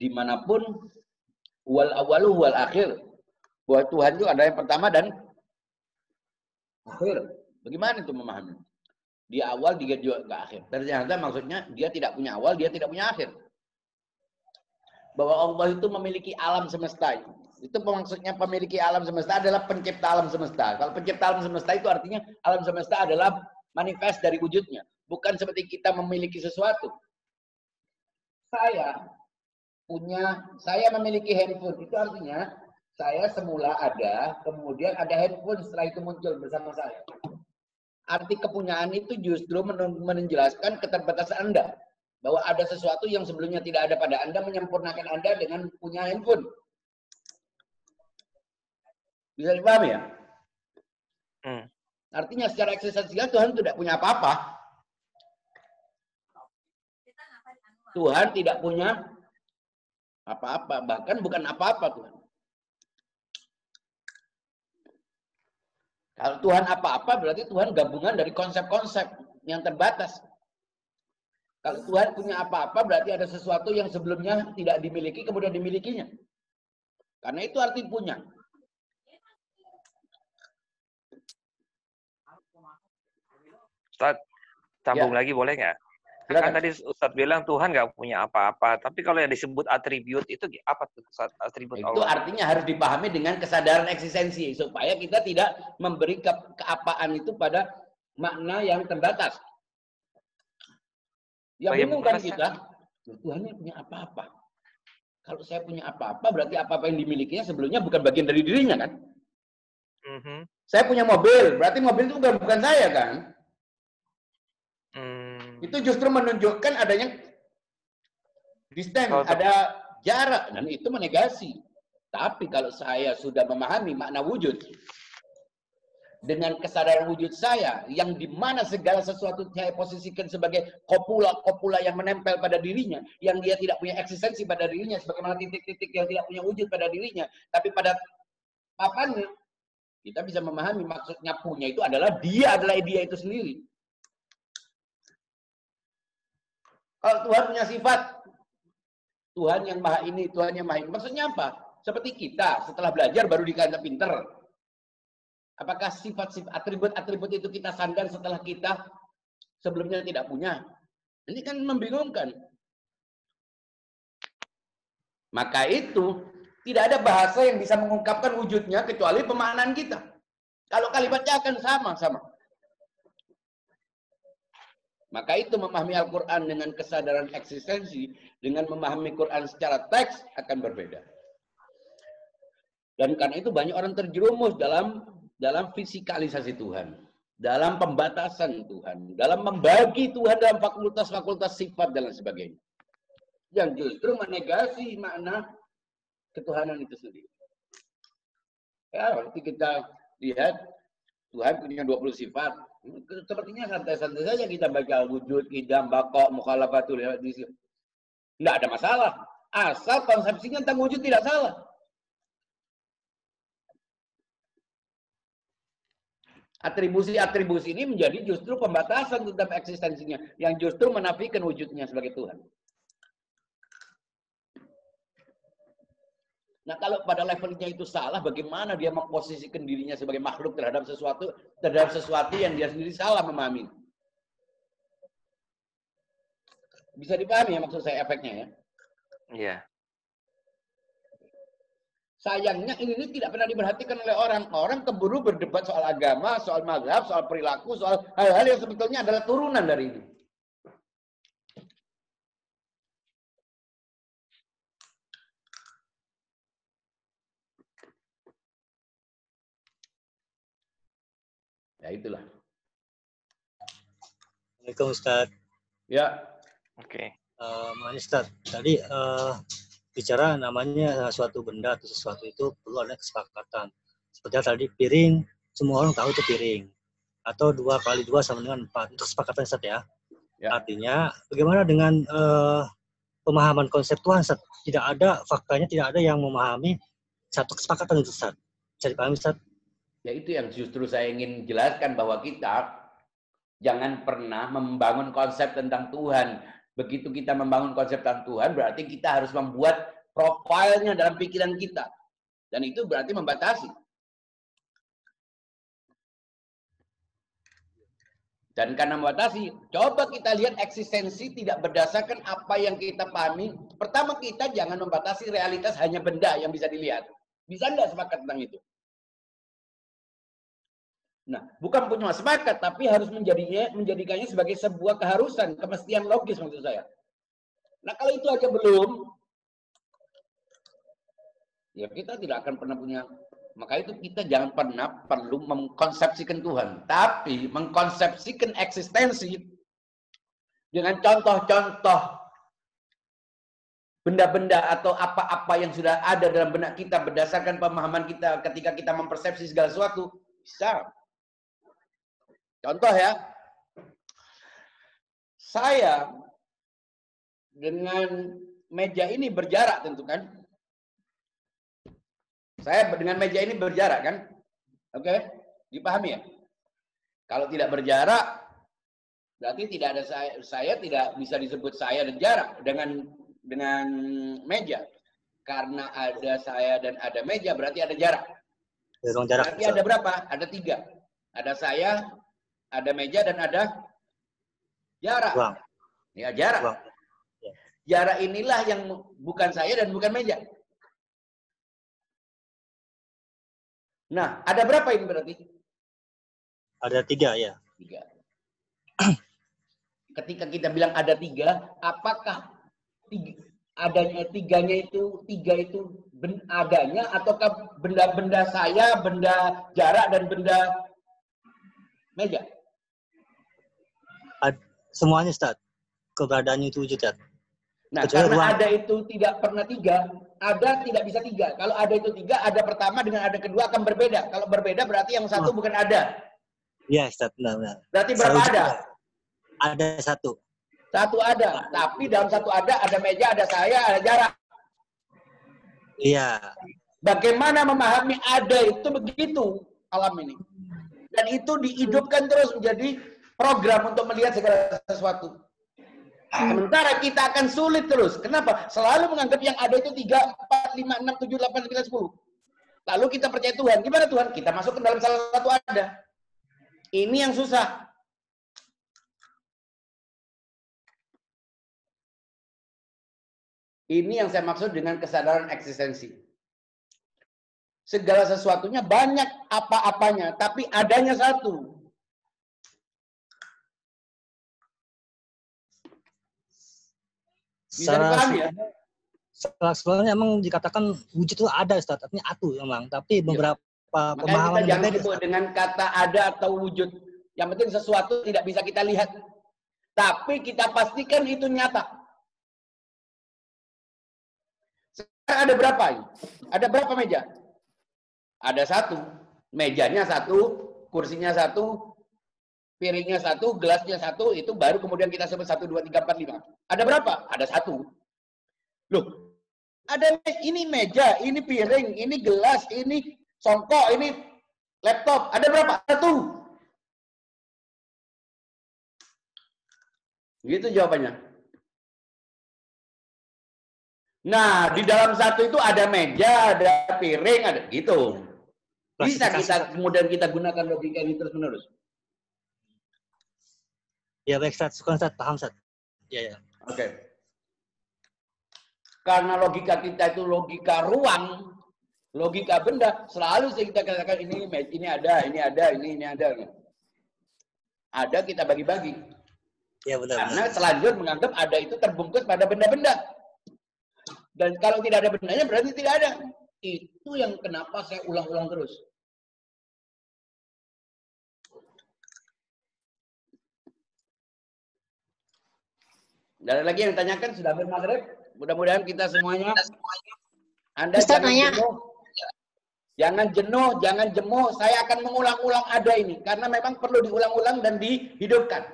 di mana pun wal awalu wal akhir bahwa Tuhan itu ada yang pertama dan akhir. Bagaimana itu memahami? Dia awal, dia juga ke akhir. Ternyata maksudnya dia tidak punya awal, dia tidak punya akhir. Bahwa Allah itu memiliki alam semesta. Itu maksudnya memiliki alam semesta adalah pencipta alam semesta. Kalau pencipta alam semesta itu artinya alam semesta adalah manifest dari wujudnya. Bukan seperti kita memiliki sesuatu. Saya punya, saya memiliki handphone. Itu artinya saya semula ada, kemudian ada handphone setelah itu muncul bersama saya. Arti kepunyaan itu justru menjelaskan keterbatasan Anda. Bahwa ada sesuatu yang sebelumnya tidak ada pada Anda, menyempurnakan Anda dengan punya handphone. Bisa dipahami ya? Hmm. Artinya secara eksistensial Tuhan tidak punya apa-apa. Tuhan tidak punya apa-apa, bahkan bukan apa-apa Tuhan. Kalau Tuhan apa-apa berarti Tuhan gabungan dari konsep-konsep yang terbatas. Kalau Tuhan punya apa-apa berarti ada sesuatu yang sebelumnya tidak dimiliki kemudian dimilikinya. Karena itu arti punya. Ustaz, sambung ya. lagi boleh nggak? Kan tadi Ustaz bilang Tuhan nggak punya apa-apa, tapi kalau yang disebut atribut itu apa tuh Ustaz? Atribut Itu Allah? artinya harus dipahami dengan kesadaran eksistensi supaya kita tidak memberi ke keapaan itu pada makna yang terbatas. Yang oh, bingung kan kita, Tuhan punya apa-apa. Kalau saya punya apa-apa, berarti apa-apa yang dimilikinya sebelumnya bukan bagian dari dirinya kan? Mm -hmm. Saya punya mobil, berarti mobil itu bukan, bukan saya kan? Itu justru menunjukkan adanya distance, oh, ada jarak dan itu menegasi. Tapi kalau saya sudah memahami makna wujud dengan kesadaran wujud saya yang di mana segala sesuatu saya posisikan sebagai kopula-kopula yang menempel pada dirinya yang dia tidak punya eksistensi pada dirinya sebagaimana titik-titik yang tidak punya wujud pada dirinya tapi pada papannya kita bisa memahami maksudnya punya itu adalah dia adalah dia itu sendiri Kalau Tuhan punya sifat, Tuhan yang maha ini, Tuhan yang maha ini. Maksudnya apa? Seperti kita, setelah belajar baru dikata pinter. Apakah sifat-sifat atribut-atribut itu kita sandar setelah kita sebelumnya tidak punya? Ini kan membingungkan. Maka itu tidak ada bahasa yang bisa mengungkapkan wujudnya kecuali pemaknaan kita. Kalau kalimatnya akan sama-sama. Maka itu memahami Al-Quran dengan kesadaran eksistensi, dengan memahami Quran secara teks akan berbeda. Dan karena itu banyak orang terjerumus dalam dalam fisikalisasi Tuhan, dalam pembatasan Tuhan, dalam membagi Tuhan dalam fakultas-fakultas sifat dan lain sebagainya. Yang justru menegasi makna ketuhanan itu sendiri. Ya, kita lihat Tuhan punya 20 sifat, Sepertinya santai-santai saja kita baca wujud, idam, bakok, mukhalafatul di sini. Tidak ada masalah. Asal konsepsinya tentang wujud tidak salah. Atribusi-atribusi ini menjadi justru pembatasan tentang eksistensinya. Yang justru menafikan wujudnya sebagai Tuhan. Nah kalau pada levelnya itu salah, bagaimana dia memposisikan dirinya sebagai makhluk terhadap sesuatu terhadap sesuatu yang dia sendiri salah memahami? Bisa dipahami ya maksud saya efeknya ya? Iya. Sayangnya ini tidak pernah diperhatikan oleh orang. Orang keburu berdebat soal agama, soal mazhab, soal perilaku, soal hal-hal yang sebetulnya adalah turunan dari ini. Ya itulah. Assalamualaikum Ustaz. Ya. Oke. Okay. Uh, Ustaz, tadi uh, bicara namanya suatu benda atau sesuatu itu perlu ada kesepakatan. Seperti tadi piring, semua orang tahu itu piring. Atau dua kali dua sama dengan empat. Itu kesepakatan Ustaz ya. ya. Artinya bagaimana dengan uh, pemahaman konsep Tuhan Ustaz? Tidak ada faktanya, tidak ada yang memahami satu kesepakatan itu Ustaz. Bisa dipahami Ustaz? Ya itu yang justru saya ingin jelaskan bahwa kita jangan pernah membangun konsep tentang Tuhan. Begitu kita membangun konsep tentang Tuhan, berarti kita harus membuat profilnya dalam pikiran kita. Dan itu berarti membatasi. Dan karena membatasi, coba kita lihat eksistensi tidak berdasarkan apa yang kita pahami. Pertama kita jangan membatasi realitas hanya benda yang bisa dilihat. Bisa enggak sepakat tentang itu? Nah, bukan punya sepakat, tapi harus menjadinya menjadikannya sebagai sebuah keharusan, kemestian logis maksud saya. Nah, kalau itu aja belum, ya kita tidak akan pernah punya maka itu kita jangan pernah perlu mengkonsepsikan Tuhan, tapi mengkonsepsikan eksistensi dengan contoh-contoh benda-benda atau apa-apa yang sudah ada dalam benak kita berdasarkan pemahaman kita ketika kita mempersepsi segala sesuatu bisa. Contoh ya, saya dengan meja ini berjarak tentu kan. Saya dengan meja ini berjarak kan? Oke, dipahami ya? Kalau tidak berjarak, berarti tidak ada saya, saya tidak bisa disebut saya dan jarak dengan dengan meja. Karena ada saya dan ada meja, berarti ada jarak. jarak. Berarti ada berapa? Ada tiga. Ada saya, ada meja, dan ada jarak. Ruang. Ya, jarak. Ruang. Jarak inilah yang bukan saya dan bukan meja. Nah, ada berapa ini berarti? Ada tiga ya. Tiga. Ketika kita bilang ada tiga, apakah tiga, adanya tiganya itu tiga itu ben, adanya ataukah benda-benda saya, benda jarak dan benda meja? Semuanya Ustaz. Keberadaannya itu wujud Ustaz. Nah, Kecuali karena ruang. ada itu tidak pernah tiga, ada tidak bisa tiga. Kalau ada itu tiga, ada pertama dengan ada kedua akan berbeda. Kalau berbeda berarti yang satu Oh. bukan ada. Iya Ustaz, benar-benar. Berarti berapa Selalu ada? juga. Ada satu. Satu ada. Tapi dalam satu ada, ada meja, ada saya, ada jarak. Iya. Bagaimana memahami ada itu begitu alam ini. Dan itu dihidupkan terus menjadi program untuk melihat segala sesuatu. Sementara kita akan sulit terus. Kenapa? Selalu menganggap yang ada itu 3, 4, 5, 6, 7, 8, 9, 10. Lalu kita percaya Tuhan. Gimana Tuhan? Kita masuk ke dalam salah satu ada. Ini yang susah. Ini yang saya maksud dengan kesadaran eksistensi. Segala sesuatunya banyak apa-apanya, tapi adanya satu. Bisa Secara, dipahami ya? secara sebenarnya emang dikatakan wujud itu ada Ustaz, artinya atu emang. Tapi beberapa Makanya kita pemahaman jangan berbeda, sebut Ustaz. dengan kata ada atau wujud. Yang penting sesuatu tidak bisa kita lihat. Tapi kita pastikan itu nyata. Sekarang ada berapa ini? Ada berapa meja? Ada satu. Mejanya satu, kursinya satu, piringnya satu, gelasnya satu, itu baru kemudian kita sebut satu, dua, tiga, empat, lima. Ada berapa? Ada satu. Loh, ada ini meja, ini piring, ini gelas, ini songkok, ini laptop. Ada berapa? Satu. Gitu jawabannya. Nah, di dalam satu itu ada meja, ada piring, ada gitu. Bisa kita kemudian kita gunakan logika ini terus menerus. Ya baik Ustaz, syukur Ustaz, paham Ustaz. Ya, ya. Oke. Karena logika kita itu logika ruang, logika benda, selalu kita katakan ini ini ada, ini ada, ini ini ada. Ada kita bagi-bagi. Ya benar. Karena benar. selanjutnya menganggap ada itu terbungkus pada benda-benda. Dan kalau tidak ada bendanya berarti tidak ada. Itu yang kenapa saya ulang-ulang terus. Tidak ada lagi yang tanyakan sudah hampir maghrib. Mudah-mudahan kita semuanya. Anda Ustaz jangan nanya. jenuh. Jangan jenuh, jangan jemu. Saya akan mengulang-ulang ada ini karena memang perlu diulang-ulang dan dihidupkan.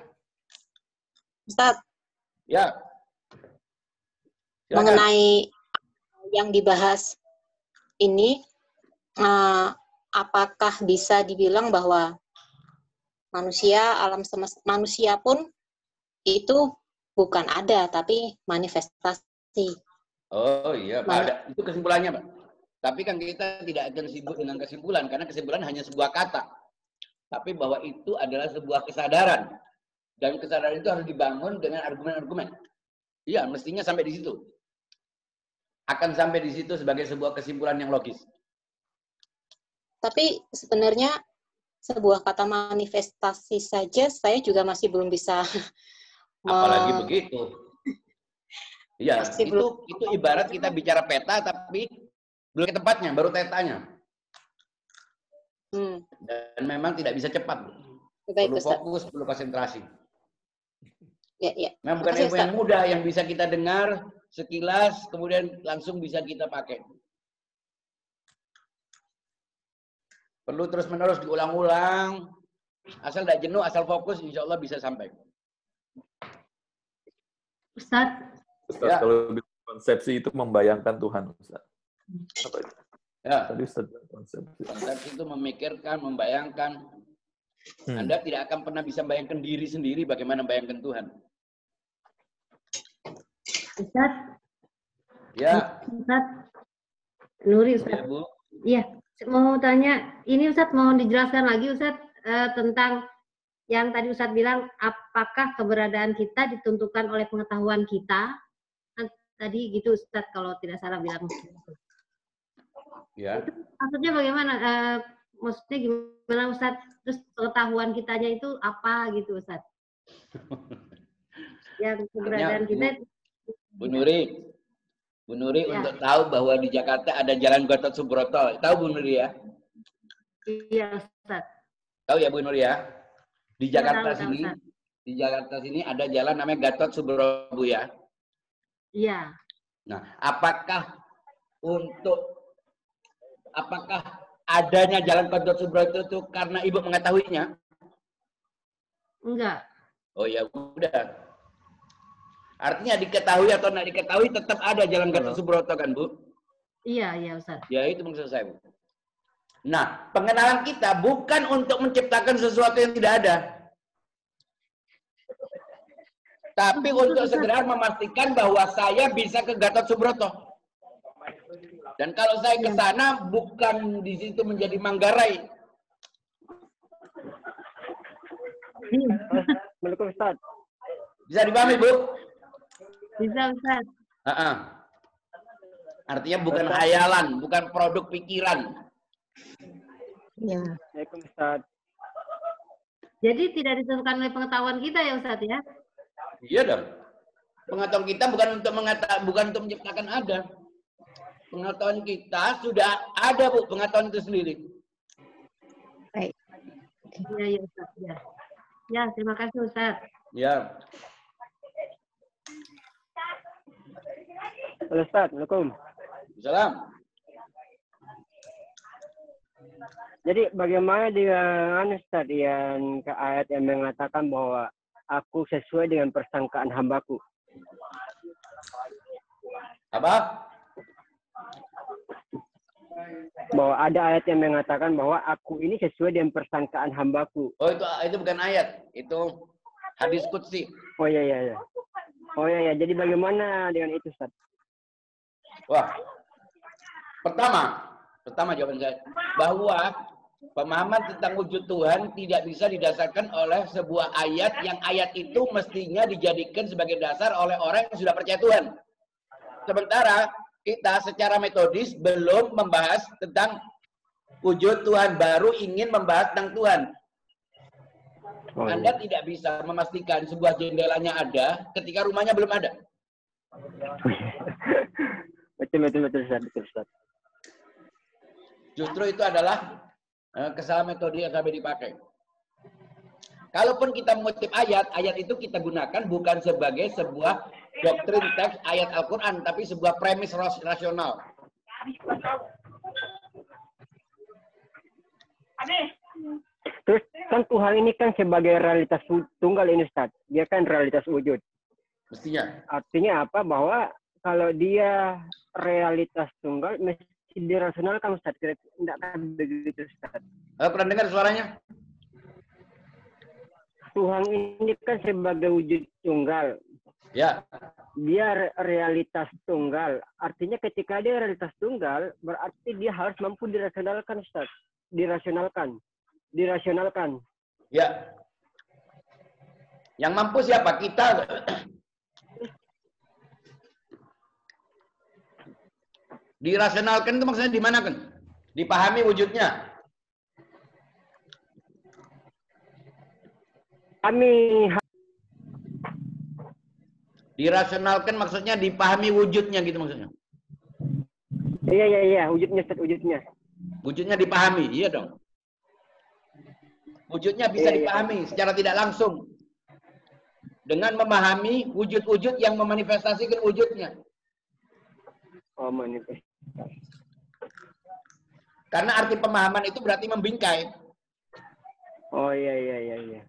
Ustaz, Ya. Silakan. mengenai yang dibahas ini, eh, apakah bisa dibilang bahwa manusia, alam semesta, manusia pun itu bukan ada, tapi manifestasi. Oh iya, Pak. Ada. Itu kesimpulannya, Pak. Tapi kan kita tidak akan sibuk dengan kesimpulan, karena kesimpulan hanya sebuah kata. Tapi bahwa itu adalah sebuah kesadaran. Dan kesadaran itu harus dibangun dengan argumen-argumen. Iya, mestinya sampai di situ. Akan sampai di situ sebagai sebuah kesimpulan yang logis. Tapi sebenarnya sebuah kata manifestasi saja saya juga masih belum bisa Apalagi begitu. Iya, Masih itu itu ibarat kita bicara peta tapi Belum ke tempatnya, baru tetanya. Hmm. Dan memang tidak bisa cepat. Baik, Perlu Ustaz. fokus, perlu konsentrasi. Ya, ya. Memang bukan Makasih, yang mudah yang bisa kita dengar sekilas, kemudian langsung bisa kita pakai. Perlu terus-menerus diulang-ulang. Asal tidak jenuh, asal fokus, insya Allah bisa sampai. Ustadz, Ustaz, Ya. kalau bilang konsepsi itu membayangkan Tuhan, Ustaz. Apa itu? Ya, Tadi Ustaz bilang konsepsi. konsep itu memikirkan, membayangkan. Hmm. Anda tidak akan pernah bisa bayangkan diri sendiri bagaimana bayangkan Tuhan. Ustadz, Ya, Ustadz, Nuri ya Ustadz. Bu. Iya, mau tanya, ini Ustadz mau dijelaskan lagi Ustadz eh, tentang yang tadi Ustadz bilang, apakah keberadaan kita ditentukan oleh pengetahuan kita? Kan Tadi gitu Ustadz kalau tidak salah bilang. Ya, Maksudnya bagaimana? Eh, maksudnya gimana Ustadz? Terus pengetahuan kitanya itu apa gitu Ustadz? Yang keberadaan kita Bu Nuri. Bu Nuri Ya. untuk tahu bahwa di Jakarta ada Jalan Gatot Subroto. Tahu Bu Nuri ya? Iya Ustadz. Tahu ya Bu Nuri ya? Di Iya, Jakarta tahu, sini, Ustaz. di Jakarta sini ada jalan namanya Gatot Subroto Bu ya. Iya. Nah, apakah untuk apakah adanya jalan Gatot Subroto itu karena Ibu mengetahuinya? Enggak. Oh ya udah. Artinya diketahui atau tidak diketahui tetap ada jalan Gatot Subroto kan Bu? Iya, iya Ustadz. Ya itu maksud saya Bu. Nah, pengenalan kita bukan untuk menciptakan sesuatu yang tidak ada. Tapi untuk segera memastikan bahwa saya bisa ke Gatot Subroto. Dan kalau saya ke sana bukan di situ menjadi Manggarai. Assalamualaikum Ustaz. Bisa dipahami, Bu? Bisa Ustadz. Ha-ha. Artinya bukan hayalan, bukan produk pikiran. Ya. Assalamualaikum Ustaz. Jadi tidak ditentukan oleh pengetahuan kita ya Ustadz ya? Iya dong. Pengetahuan kita bukan untuk mengata, bukan untuk menciptakan ada. Pengetahuan kita sudah ada, Bu, pengetahuan itu sendiri. Iya, iya Ustadz. Ya. ya, terima kasih Ustadz. Ya. Halo Ustaz. Assalamualaikum. Salam. Jadi bagaimana dengan Ustaz yang ke ayat yang mengatakan bahwa aku sesuai dengan persangkaan hambaku. Apa? Bahwa ada ayat yang mengatakan bahwa aku ini sesuai dengan persangkaan hambaku. Oh, itu itu bukan ayat. Itu hadis qudsi. Oh iya iya iya. Oh iya iya. Jadi bagaimana dengan itu Ustaz? Wah. Pertama, pertama jawaban saya bahwa pemahaman tentang wujud Tuhan tidak bisa didasarkan oleh sebuah ayat yang ayat itu mestinya dijadikan sebagai dasar oleh orang yang sudah percaya Tuhan. Sementara kita secara metodis belum membahas tentang wujud Tuhan, baru ingin membahas tentang Tuhan. Oh, Anda tidak bisa memastikan sebuah jendelanya ada ketika rumahnya belum ada. betul betul betul Ustaz. Betul Ustaz. Justru itu adalah kesalahan metode yang sampai dipakai. Kalaupun kita mengutip ayat, ayat itu kita gunakan bukan sebagai sebuah doktrin teks ayat Al-Quran, tapi sebuah premis ras- rasional. Terus kan Tuhan ini kan sebagai realitas tunggal ini Ustaz. Dia kan realitas wujud. Mestinya. Artinya apa? Bahwa kalau dia realitas tunggal mesti dirasionalkan Ustaz. Tidak tidak akan begitu Ustaz. Eh, pernah dengar suaranya? Tuhan ini kan sebagai wujud tunggal. Ya. Dia re- realitas tunggal. Artinya ketika dia realitas tunggal, berarti dia harus mampu dirasionalkan Ustaz. Dirasionalkan. Dirasionalkan. Ya. Yang mampu siapa? Kita. Dirasionalkan itu maksudnya di mana kan? Dipahami wujudnya. Kami Dirasionalkan maksudnya dipahami wujudnya gitu maksudnya. Iya iya iya, wujudnya Ustaz, wujudnya. Wujudnya dipahami, iya dong. Wujudnya bisa Iya, iya. dipahami secara tidak langsung. Dengan memahami wujud-wujud yang memanifestasikan wujudnya. Oh, manifest. Karena arti pemahaman itu berarti membingkai. Oh iya iya iya iya.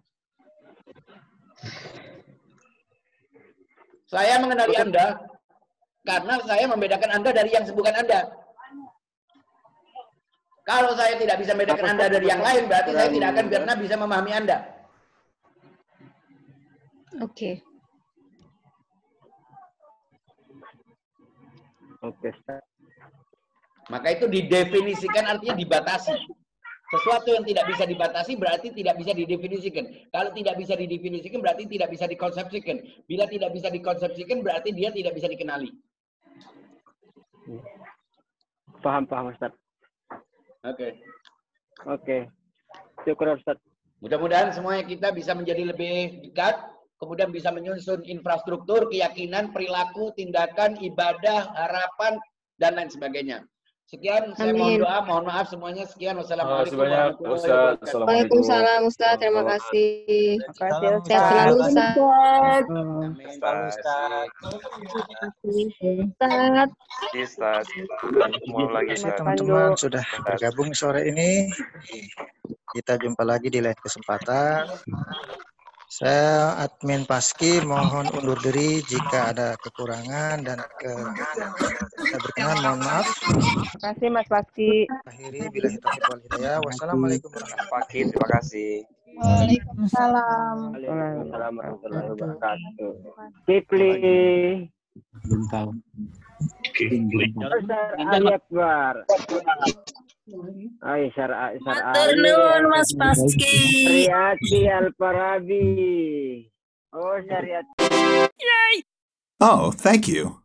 Saya mengenali Anda karena saya membedakan Anda dari yang bukan Anda. Kalau saya tidak bisa membedakan Anda dari yang lain, berarti saya tidak akan pernah bisa memahami Anda. Oke. Oke, Ustaz. Maka itu didefinisikan artinya dibatasi. Sesuatu yang tidak bisa dibatasi berarti tidak bisa didefinisikan. Kalau tidak bisa didefinisikan berarti tidak bisa dikonsepsikan. Bila tidak bisa dikonsepsikan berarti dia tidak bisa dikenali. Paham paham Ustaz. Oke. Oke. Syukur Ustaz. Mudah-mudahan semuanya kita bisa menjadi lebih dekat, kemudian bisa menyusun infrastruktur, keyakinan, perilaku, tindakan, ibadah, harapan, dan lain sebagainya. Sekian, saya mohon Amin. doa, mohon maaf semuanya. Sekian, Terima kasih wassalamualaikum banyak, warahmatullahi wabarakatuh. Waalaikumsalam Ustaz, terima kasih. Makasih Sehat selalu Ustaz. Amin. Ustaz. Ustaz. Ustaz. Mau lagi Terima kasih Ustaz. teman-teman sudah bergabung sore ini. Kita jumpa lagi di lain kesempatan. Saya admin Paski mohon undur diri jika ada kekurangan dan ke tidak berkenan mohon maaf. Terima kasih Mas Paski. Akhiri bila taufiq wal hidayah. Wassalamualaikum warahmatullahi Kid, terima kasih. Waalaikumsalam. Waalaikumsalam warahmatullahi wabarakatuh. Kipli. belum tahu. Ustaz Ali Akbar. Ay, Sir, uh, ah, afternoon, Mas Paski. Alparabi. Oh, Yay! Oh, thank you.